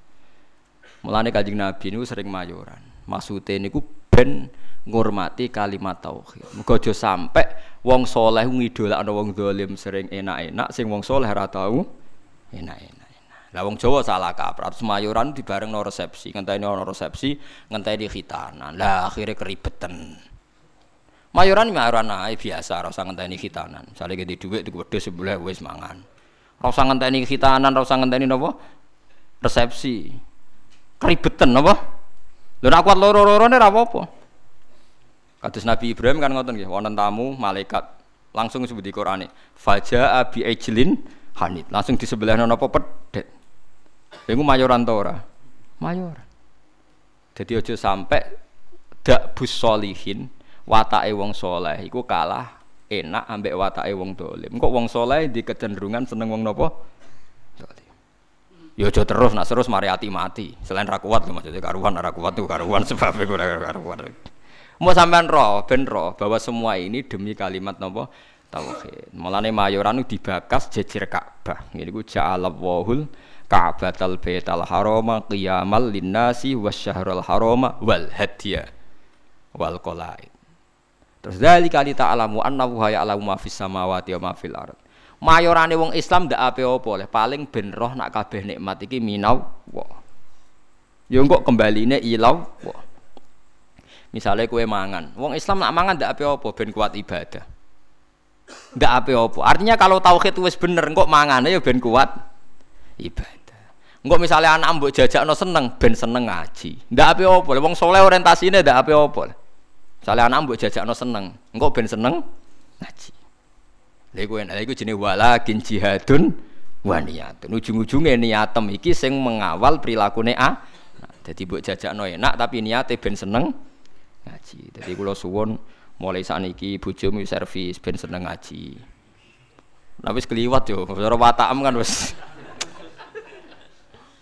Mulane Kanjeng Nabi niku sering mayoran. Maksude niku ben ngurmati kalimat tauhid. Muga aja sampe wong saleh ngidolakno wong dolim sering enak-enak sing wong saleh ora tau enak-enak. Lah wong Jawa salah kaprah, terus mayoran no resepsi, ngenteni ono resepsi, ngenteni khitanan. Lah akhirnya keribetan. Mayoran mayoran ae biasa, ora usah ngenteni khitanan. Misale gede dhuwit tuku wedhus sebelah wis mangan. Ora usah ngenteni khitanan, ora usah ngenteni napa? Resepsi. Keribetan napa? Lho nek kuat loro-lorone ora apa-apa. Kados Nabi Ibrahim kan ngoten nggih, wonten tamu malaikat langsung disebut di Qur'an. Faja abi ejlin hanit. Langsung di sebelah napa pedet. Iku mayoran ta ora? Mayor. Jadi aja sampai dak bus solihin watake wong soleh iku kalah enak ambek watake wong dolim. Kok wong soleh di kecenderungan seneng wong nopo? Dolim. Ya terus nak terus mari ati mati. Selain ra kuat lho maksudnya karuan ra kuat tuh karuan sebab ora karuan. Mau sampean roh, ben roh bahwa semua ini demi kalimat nopo tauhid. Mulane mayoran dibakas jejer Ka'bah. Ngene iku ja'alallahul Ka'batal Baital Harama qiyamal linnasi wasyahrul harama wal hadiya wal qalaid. Terus dari kali ta'alamu annahu ya'lamu ma fis samawati wa ma fil. Mayorane wong Islam ndak ape apa oleh paling ben roh nak kabeh nikmat iki minau wa. Ya kok kembaline ilau wa. Misalnya kue mangan, wong Islam nak mangan ndak ape apa ben kuat ibadah. Ndak ape apa. Artinya kalau tauhid wis bener kok mangane ya ben kuat ibadah. Enggak misalnya anak mbok no seneng, ben seneng ngaji. Ndak ape opo, wong soleh orientasine ndak ape opo. Misalnya anak mbok no seneng, enggak ben seneng ngaji. Lha iku enak, iku jenenge walakin jihadun wa niyatun. Ujung-ujunge niatem iki sing mengawal prilakune a. Nah, dadi mbok jajakno enak tapi niate ben seneng ngaji. Dadi kula suwun mulai sakniki bojomu servis ben seneng ngaji. Nah wis keliwat yo, cara watakam kan wis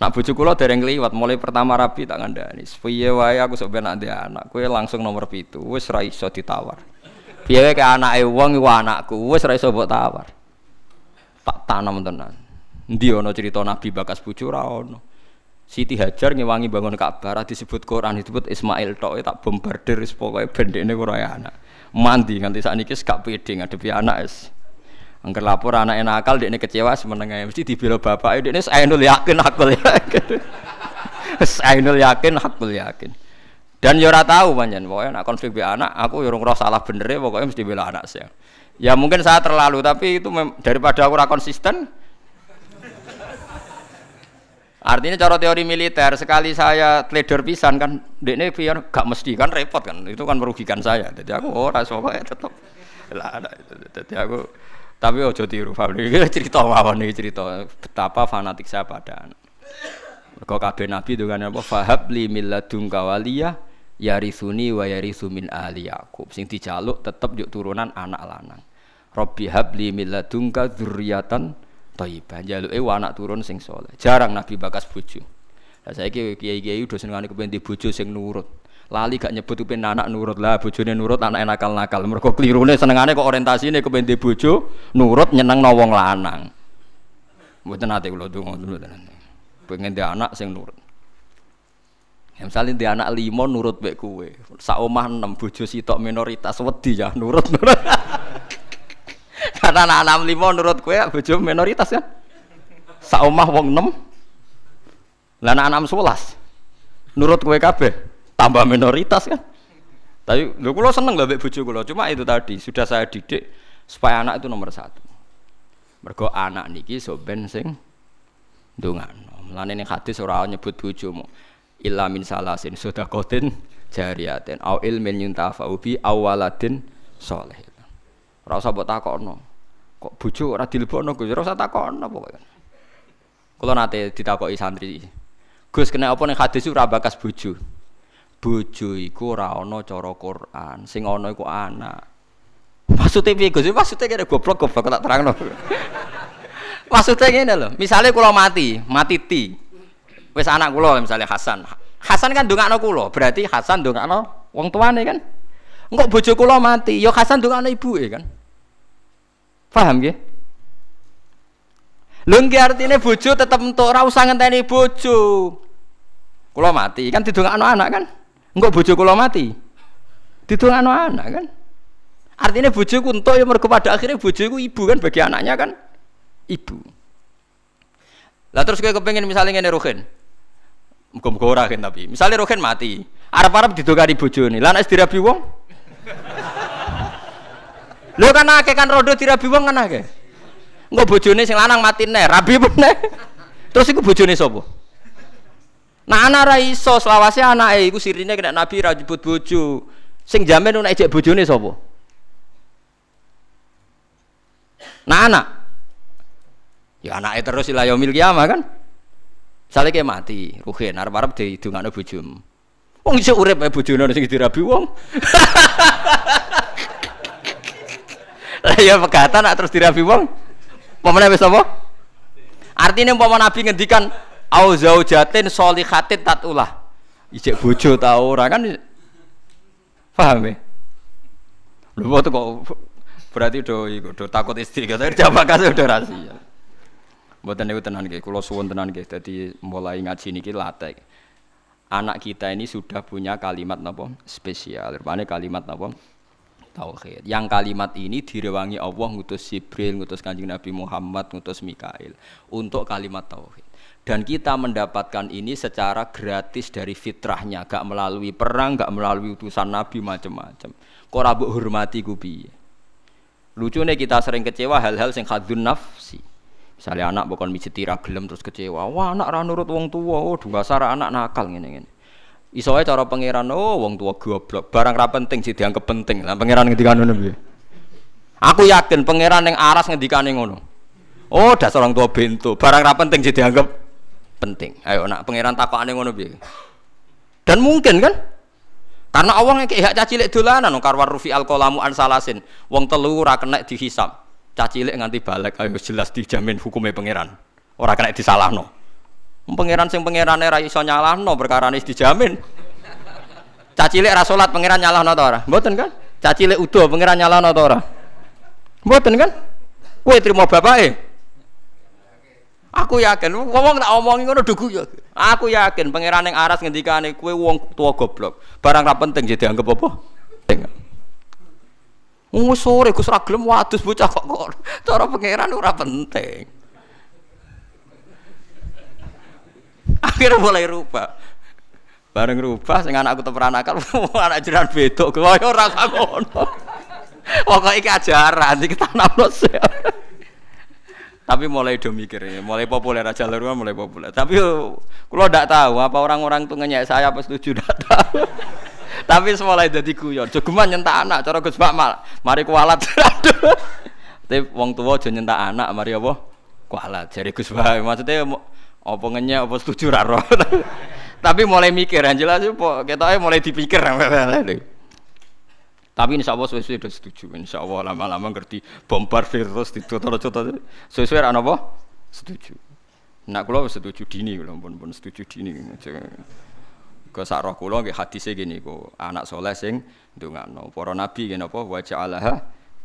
Nak bojo kula dereng liwat mulai pertama rapi tak ngandani. Piye wae aku sok ben anak, kowe langsung nomor pitu, wis ra iso ditawar. Wae ke anake wong iku anakku, wis ra iso mbok tawar. Tak tanam tenan. Endi ana cerita Nabi bakas bojo ono. Siti Hajar ngewangi bangun Ka'bah disebut Quran disebut Ismail tok tak bombardir wis pokoke bendekne ora anak. Mandi nganti sakniki gak pede ngadepi anak wis. Angker lapor anak enak akal, dia kecewa semenengah mesti dibela bapak. Dia ini ainul yakin akul yakin. ainul yakin akul yakin. Dan yo ora tahu panjen, pokoknya nak konflik be anak, aku yo ora salah bener ya, pokoknya mesti bela anak saya. Ya mungkin saya terlalu, tapi itu daripada aku ora konsisten. Artinya cara teori militer sekali saya trader pisan kan, ini biar gak mesti kan repot kan, itu kan merugikan saya. Jadi aku ora pokoknya tetap lah ada. Jadi aku tapi ojo tiru paham cerita mawon iki cerita betapa fanatik saya pada anak. Mergo kabeh nabi dengan apa fahab li milladunka waliya yarisuni wa yarisu min ahli Yakub. Sing dijaluk tetep yuk turunan anak lanang. Robbi habli milladunka dzurriatan thayyibah. Jaluke anak turun sing soleh. Jarang nabi bakas bojo. Lah saiki kiai-kiai udah senengane kepen di bojo sing nurut lali gak nyebut kepen anak nurut lah bojone nurut anak nakal-nakal mergo klirune senengane kok orientasine kepen di bojo nurut nyeneng wong lanang mboten nate kula donga dulu tenan pengen di anak sing nurut ya misalnya di anak limo nurut baik kue sak omah enam bojo sitok minoritas wedi ya nurut nurut karena anak enam limo nurut kue bojo minoritas kan sak omah wong enam lah anak enam sebelas nurut kue kabeh tambah minoritas kan. Tapi lu kulo seneng lah bojo kulo. Cuma itu tadi sudah saya didik supaya anak itu nomor satu. Mergo anak niki so ben sing ndongano. Mulane ning hadis ora nyebut bojomu. Illa min salasin sedaqatin jariyatin au ilmin yuntafa'u bi awaladin soleh. Ora usah mbok takokno. Kok bojo ora dilebokno Gus? Ora usah takokno pokoke. Kula nate ditakoki santri. Gus kena apa ning hadis ora bakas bojo? bojo iku ora ana cara Quran, sing ana iku anak. Maksudnya piye Gus? Maksudnya kene goblok goblok tak terangno. Maksudnya ngene lho, misalnya kula mati, mati ti. Wis anak kula misalnya Hasan. Hasan kan ndongakno kula, berarti Hasan ndongakno wong tuane kan. Engkok bojo kula mati, ya Hasan ndongakno ibuke kan. Paham nggih? Lho nggih artine bojo tetep entuk ora usah ngenteni bojo. Kula mati kan didongakno anak kan. Engko bojo kula mati. Didongakno anak kan. Artinya bojoku entuk ya mergo pada akhirnya bojoku ibu kan bagi anaknya kan ibu. Lah terus kowe kepengin misalnya ngene Rohin. Muga-muga ora kan tapi. Misalnya Rohin mati, arep-arep didongani bojone. Lah nek dirabi wong Lho kan akeh kan rodo dirabi wong kan akeh. Engko bojone sing lanang mati nih, rabi meneh. Terus iku bojone sapa? Nah anak ra iso selawase anake iku sirine kena Nabi ra jebut bojo. Sing jamin nek ejek bojone sapa? Nah anak. Ya anake terus ila yaumil kiamah kan. Sale ke mati, ruhin arep-arep didongakno bojomu. Wong iso urip ae bojone sing dirabi wong. Lah ya pegatan terus dirabi wong. Pemene wis apa? Artinya umpama Nabi ngendikan au zaujatin solihatin tatulah. Ijek bojo ta ora kan paham ya? Lho kok berarti do do takut istri kata jawab kasih udah rahasia. Mboten niku tenan nggih, kula suwun tenan nggih. Dadi mulai ngaji niki latek. Anak kita ini sudah punya kalimat napa spesial. Rupane kalimat napa tauhid. Yang kalimat ini direwangi Allah ngutus Jibril, ngutus Kanjeng Nabi Muhammad, ngutus Mikail untuk kalimat tauhid. Dan kita mendapatkan ini secara gratis dari fitrahnya, gak melalui perang, gak melalui utusan Nabi macam-macam. Kok hormati ku Lucunya kita sering kecewa hal-hal sing khadun nafsi. Misalnya anak bukan mijeti gelem terus kecewa. Wah, anak ra nurut wong tua, oh dasar anak nakal ngene-ngene. Iso ae cara pangeran oh wong tua goblok, barang ra penting sih dianggap penting. Lah pangeran ngendikane ngono piye? Aku yakin pangeran yang aras ngendikane ngono. Oh, dasar orang tua bento, barang ra penting sih dianggap penting. Ayo nak pangeran takokane ngono piye? Dan mungkin kan? Karena yang kayak caci lek dolanan karwar rufi al kolamu an salasin. Wong telu ora kena dihisap. Caci lek nganti balik ayo jelas dijamin hukumnya pangeran. Ora kena disalahno. Pangeran sing pangerane ra iso nyalahno perkara wis dijamin. Cacilek ra salat pangeran nyalahno ta ora? Mboten kan? Cacilek udo pangeran nyalahno ta ora? Mboten kan? Kowe trimo bapake. Aku yakin, ngomong tak omongi ngono dugu ya. Aku yakin pangeran yang aras ngendikane kowe wong tua goblok. Barang ra penting jadi anggap apa? Penting. Wong sore Gus ra gelem wadus bocah kok kok. Cara pangeran ora penting. akhirnya mulai rubah bareng rubah sing anakku teperanakan anak jiran bedok kaya ora ngono pokoknya iki ajaran iki tanamno tapi mulai do mikir ya, mulai populer aja rumah mulai populer tapi kalau tidak tahu apa orang-orang tuh ngenyek saya apa setuju tidak tahu tapi semulai jadi guyon. Jogeman nyentak anak cara Gus Pak mal mari kualat. Tapi wong tua aja nyentak anak mari apa? Kualat. Jadi Gus Pak maksudnya apa ngenyek apa setuju raro tapi mulai mikir yang jelas apa kita mulai dipikir tapi insya Allah sesuai sudah setuju. Insya Allah lama-lama ngerti bombardir terus ditutur-tutur sesuai apa apa? Setuju. Nak kalau setuju dini kalau pun pun setuju dini ke sak roh kula nggih hadise gini kok anak soleh sing ndongakno para nabi ngene apa wa ja'alaha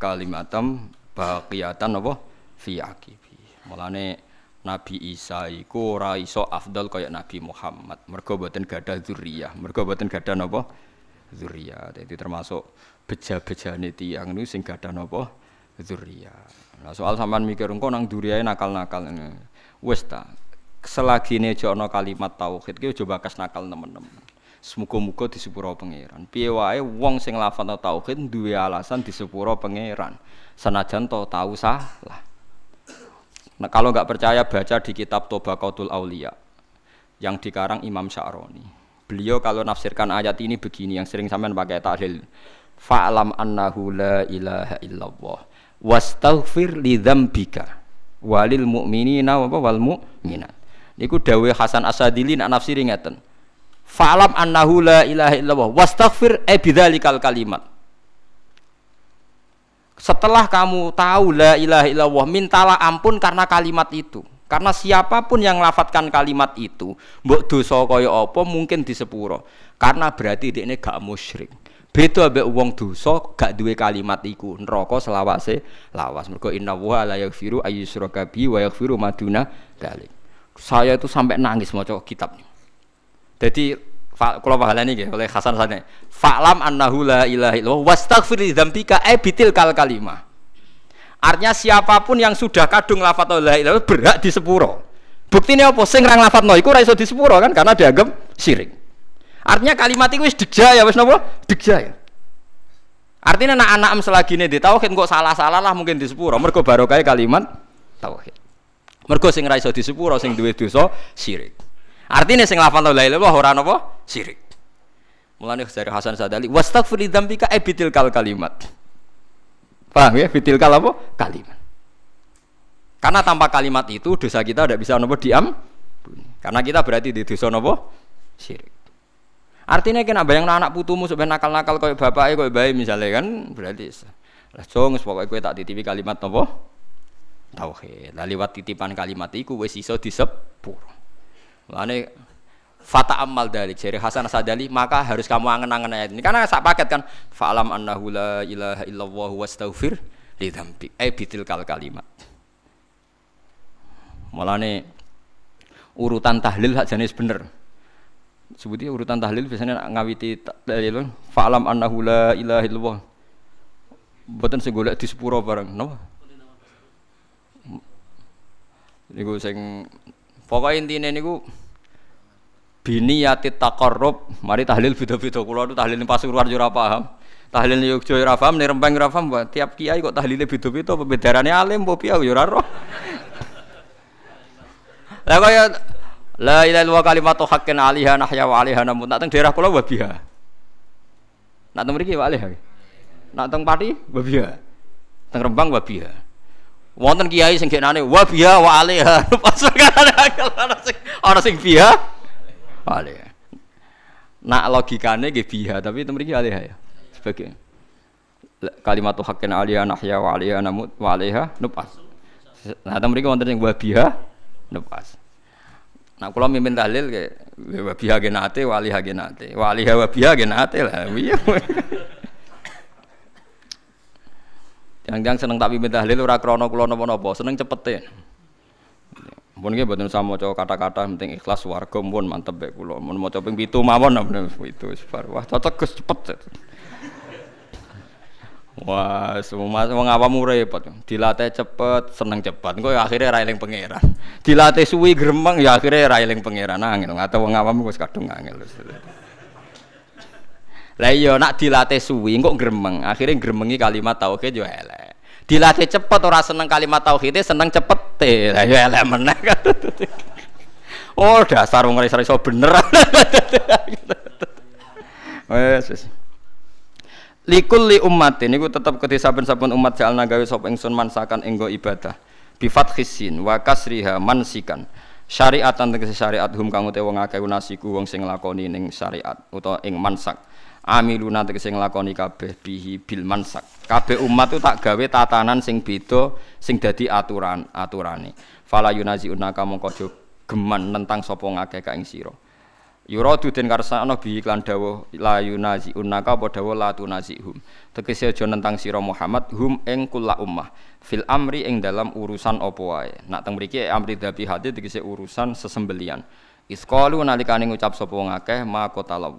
kalimatam baqiyatan apa fi aqibi mulane Nabi Isa iku ora iso afdal kaya Nabi Muhammad. Mergo boten gadah zuriyah. Mergo boten gadah napa? Zuriyah. Dadi termasuk beja-bejane tiyang niku sing gadah napa? Zuriyah. Nah, soal sampean mikir engko nang duriyae nakal-nakal. Wis ta. Selagi ne ana kalimat tauhid ki coba kas nakal temen-temen. Semoga-moga disepuro pangeran. Piye wae wong sing lafal tauhid duwe alasan disepuro pangeran. Senajan to tahu salah. Nah, kalau nggak percaya baca di kitab Tobaqatul Aulia yang dikarang Imam Sya'roni. Beliau kalau nafsirkan ayat ini begini yang sering sampean pakai tahlil. Fa'lam annahu la ilaha illallah wastaghfir li dzambika walil mu'minina wa wal mu'minat. Niku dawuh Hasan Asadili nak nafsiri ngeten. Fa'lam annahu la ilaha illallah wastaghfir e bidzalikal kalimat setelah kamu tahu la ilaha illallah, mintalah ampun karena kalimat itu. Karena siapa pun yang melafatkan kalimat itu, mbok dosa kaya apa mungkin disepuro. Karena berarti ini gak musyrik. Beda ambek wong dosa gak duwe kalimat iku. Neraka selawase lawas. Mergo inna wa la yaghfiru ayyusyraka bi wa yaghfiru maduna dalik. Saya itu sampai nangis maca kitabnya. Jadi kalau pahalani nggih oleh Hasan Sane. Fa'lam annahu la ilaha illallah wastaghfir li dzambika e bitil kal kalimah. Artinya siapa pun yang sudah kadung lafaz la ilaha berhak di sepuro. Buktinya apa? Sing rang lafaz no iku iso di sepuro kan karena dianggap syirik. Artinya kalimat itu wis degja ya wis napa? Degja ya. Artinya anak-anak selagi ini di tauhid kok salah-salah lah mungkin di sepuro. Mergo barokah kalimat tauhid. Mergo sing ra iso di sepuro sing duwe dosa syirik. Artinya sing lafal la ilaha illallah ora napa? Syirik. Mulane dari Hasan Sadali, wastaghfir li dzambika e bitil kal kalimat. Paham ya? Bitil kal apa? Kalimat. Karena tanpa kalimat itu dosa kita tidak bisa nopo diam. Karena kita berarti di dosa nopo syirik. Artinya kena bayang anak putumu sebenarnya nakal-nakal kau bapaknya kau bayi misalnya kan berarti lah jong pokoknya kau tak titipi kalimat nopo tauhid. Lah lewat titipan kalimat itu wes iso disepur. Lane fata amal dari jari Hasan Sadali maka harus kamu angen-angen ayat ini. Karena sak paket kan fa'lam annahu la ilaha illallah wastaghfir li dzambi. Eh bitil kal kalimat. Mulane urutan tahlil hak jenis bener. Sebutnya urutan tahlil biasanya ngawiti dalil fa'lam annahu la ilaha illallah. Boten sing golek di sepuro bareng napa niku sing Pokoknya intinya niku bini yati takarrub, mari tahlil beda-beda. Kulo itu tahlil Pasuruan yo ora paham. Tahlil Yogyo ora paham, ning Rembang ora paham. Tiap kiai kok tahlile beda-beda, pebedarane alim apa piye yo ora roh. Lah kaya la ilaha illallah kalimatu haqqin alaiha nahya wa alaiha namun nak teng daerah kula wabiha. Nak teng mriki wa alaiha. Nak teng Pati wabiha. Teng Rembang wabiha wonten kiai sing genane wa biha wa alaiha. Pas ana sing ana sing biha alaiha nak logikane nggih biha tapi itu mriki alaiha ya sebagai. Kalimat haqqin alaiha nahya wa alaiha namut wa alaiha nupas. Nah itu mriki wonten sing wa nupas. Nah, kalau mimpin tahlil kayak wa biha genate, wa alaiha genate, wa alaiha wa genate lah. Iya. Yang-yang seneng tak pimpin tahlil ora krana kula napa-napa, seneng cepete. Mun nggih mboten sama maca kata-kata penting ikhlas warga pun mantep bae kula. Mun maca ping 7 mawon itu bar. Wah, cocok Gus cepet. Wah, semua wong awam repot. Dilatih cepet, seneng cepet. Engko ya akhirnya ra eling pangeran. Dilatih suwi gremeng ya akhirnya ra eling pangeran. Angel atau wong awam wis kadung angel. Lah iya nak dilatih suwi kok gremeng, akhirnya gremengi kalimat tauhid yo elek. Dilatih cepet ora seneng kalimat tauhid, seneng cepet Lah yo elek meneh. Oh, dasar wong ora iso bener. Wes wes. Likul li ummatin niku tetep kedhe saben-saben umat jalna gawe sapa ingsun mansakan enggo ibadah. Bi fathisin wa kasriha mansikan. Syariatan tegese syariat hum kang ute wong akeh nasiku wong sing nglakoni ning syariat utawa ing mansak amiluna tegese nglakoni kabeh bihi bil mansak. Kabeh umat itu tak gawe tatanan sing beda sing dadi aturan aturane. Fala yunazi unaka mongko geman tentang sapa ngakeh ka ing sira. Yuradu den karsana bi iklan dawuh la yunazi unaka apa dawuh la tunazihum. Tegese aja nentang sira Muhammad hum ing kula ummah fil amri ing dalam urusan apa wae. Nak teng mriki amri dhabi hati tegese urusan sesembelian. Isqalu nalikane ngucap sapa ngakeh ma qatallah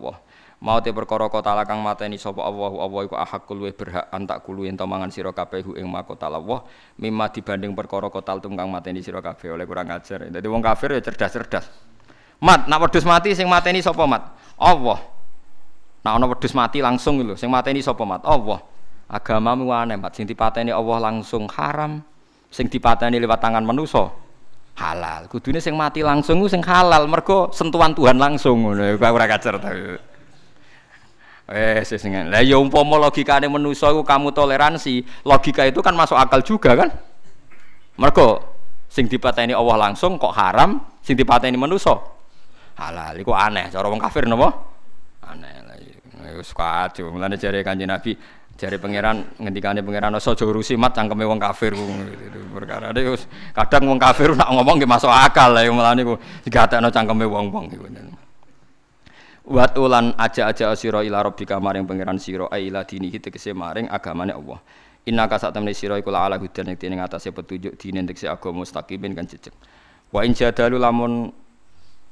mau te perkara kota lakang mateni sapa Allah Allah iku ahakul luwih berhak antak kulu ento mangan sira kabeh ing makota Allah mimma dibanding perkara kota tungkang mateni sira kabeh oleh kurang ajar. Dadi wong kafir ya cerdas-cerdas. Mat nak wedhus mati sing mateni sapa mat? Allah. Nak ana wedhus mati langsung lho sing mateni sapa mat? Allah. Agamamu aneh mat. Sing dipateni Allah langsung haram sing dipateni lewat tangan manusa halal. Kudune sing mati langsung sing halal mergo sentuhan Tuhan langsung ngono. Ora kacer ta Eh, sesengan. Lah ya umpama logikane manusa iku kamu toleransi, logika itu kan masuk akal juga kan? Mergo sing dipateni Allah langsung kok haram, sing dipateni manusa halal. Iku aneh cara wong kafir napa? Aneh. Iya. Wis kacau. Mulane jare Kanjeng Nabi jare pangeran ngendikane pangeran aja urusi mat cangkeme wong kafir perkara kadang wong kafir nak ngomong nggih masuk akal lah mulane iku digatekno cangkeme wong-wong iku Wat ulan aja-aja sira ila rabbika maring pangeran sira ila dinihi tegese maring agamane Allah. Inna ka sak temne sira iku ala hudan ing dene ngatasé petunjuk dine tegese agama mustaqimin kan jejeg. Wa in jadalu lamun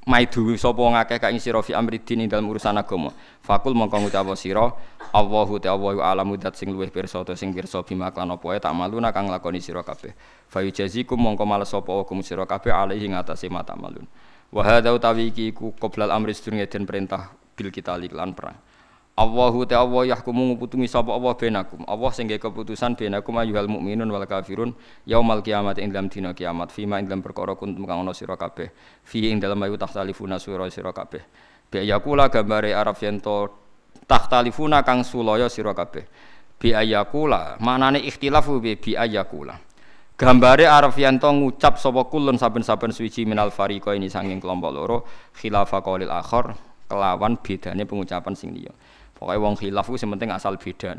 maidu sapa ngakeh ka ing fi amridin ing dalem urusan agama fakul mongko ngucap sira Allahu ta Allahu alamu dat sing luwih pirsa ta sing pirsa bima kan apa tak maluna kang lakoni sira kabeh mongko males sapa hukum sira kabeh alaihi ngatasé mata malun wa hadza utawi iki iku qoblal amri sedurunge den perintah bil kita lan perang Allahu ta Allah yahkumu nguputungi sapa Allah benakum. Allah sing keputusan benakum ayyuhal mukminun wal kafirun yaumal kiamat ing dalam dina kiamat fima ing dalam perkara kuntum kang ana sira kabeh. Fi ing dalam ayu tahtalifuna sira sira kabeh. Bi ayakula gambare Arab yen tahtalifuna kang sulaya sira kabeh. Bi ayakula manane ikhtilafu bi bi ayakula. Gambare Arab yen to ngucap sapa kulun saben-saben suci minal fariqa ini sanging kelompok loro khilafa qaulil akhir kelawan bedane pengucapan sing liya. Pokoknya wong khilaf itu penting asal beda.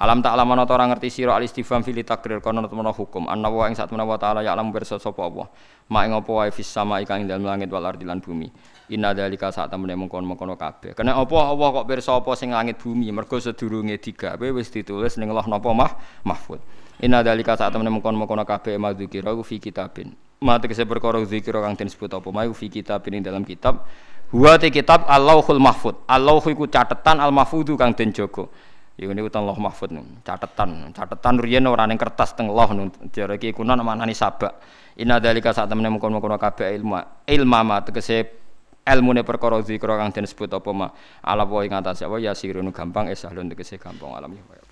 Alam tak alam ana ora ngerti sira al istifham fil takrir kono temen hukum. Anna wa ing satuna wa taala ya alam pirsa sapa Allah. Ma ing apa wae fis sama ikang ing dalem langit wal lan bumi. Inna dalika sak temene mengkon-mengkono kabeh. Kena apa Allah kok pirsa apa sing langit bumi mergo sedurunge digawe wis ditulis ning Allah napa mah mahfud. Inna dalika sak temene mengkon-mengkono kabeh madzukira fi kitabin. Ma tegese perkara zikira kang disebut apa ma fi kitabin ing dalam kitab Huwa te kitab Allahul Mahfud. Allah iku catetan Al Mahfudu kang den jaga. Ya niku teng Allah Mahfud catetan. Catetan riyen ora ning kertas teng Allah jare iki kuno manani sabak. Inna dalika sak temene mungkon-mungkon kabeh ilmu ilma ma tegese ilmune perkara zikra kang den sebut apa ma ala wa ing atas apa ya sirun gampang esahlun tegese gampang alam ya.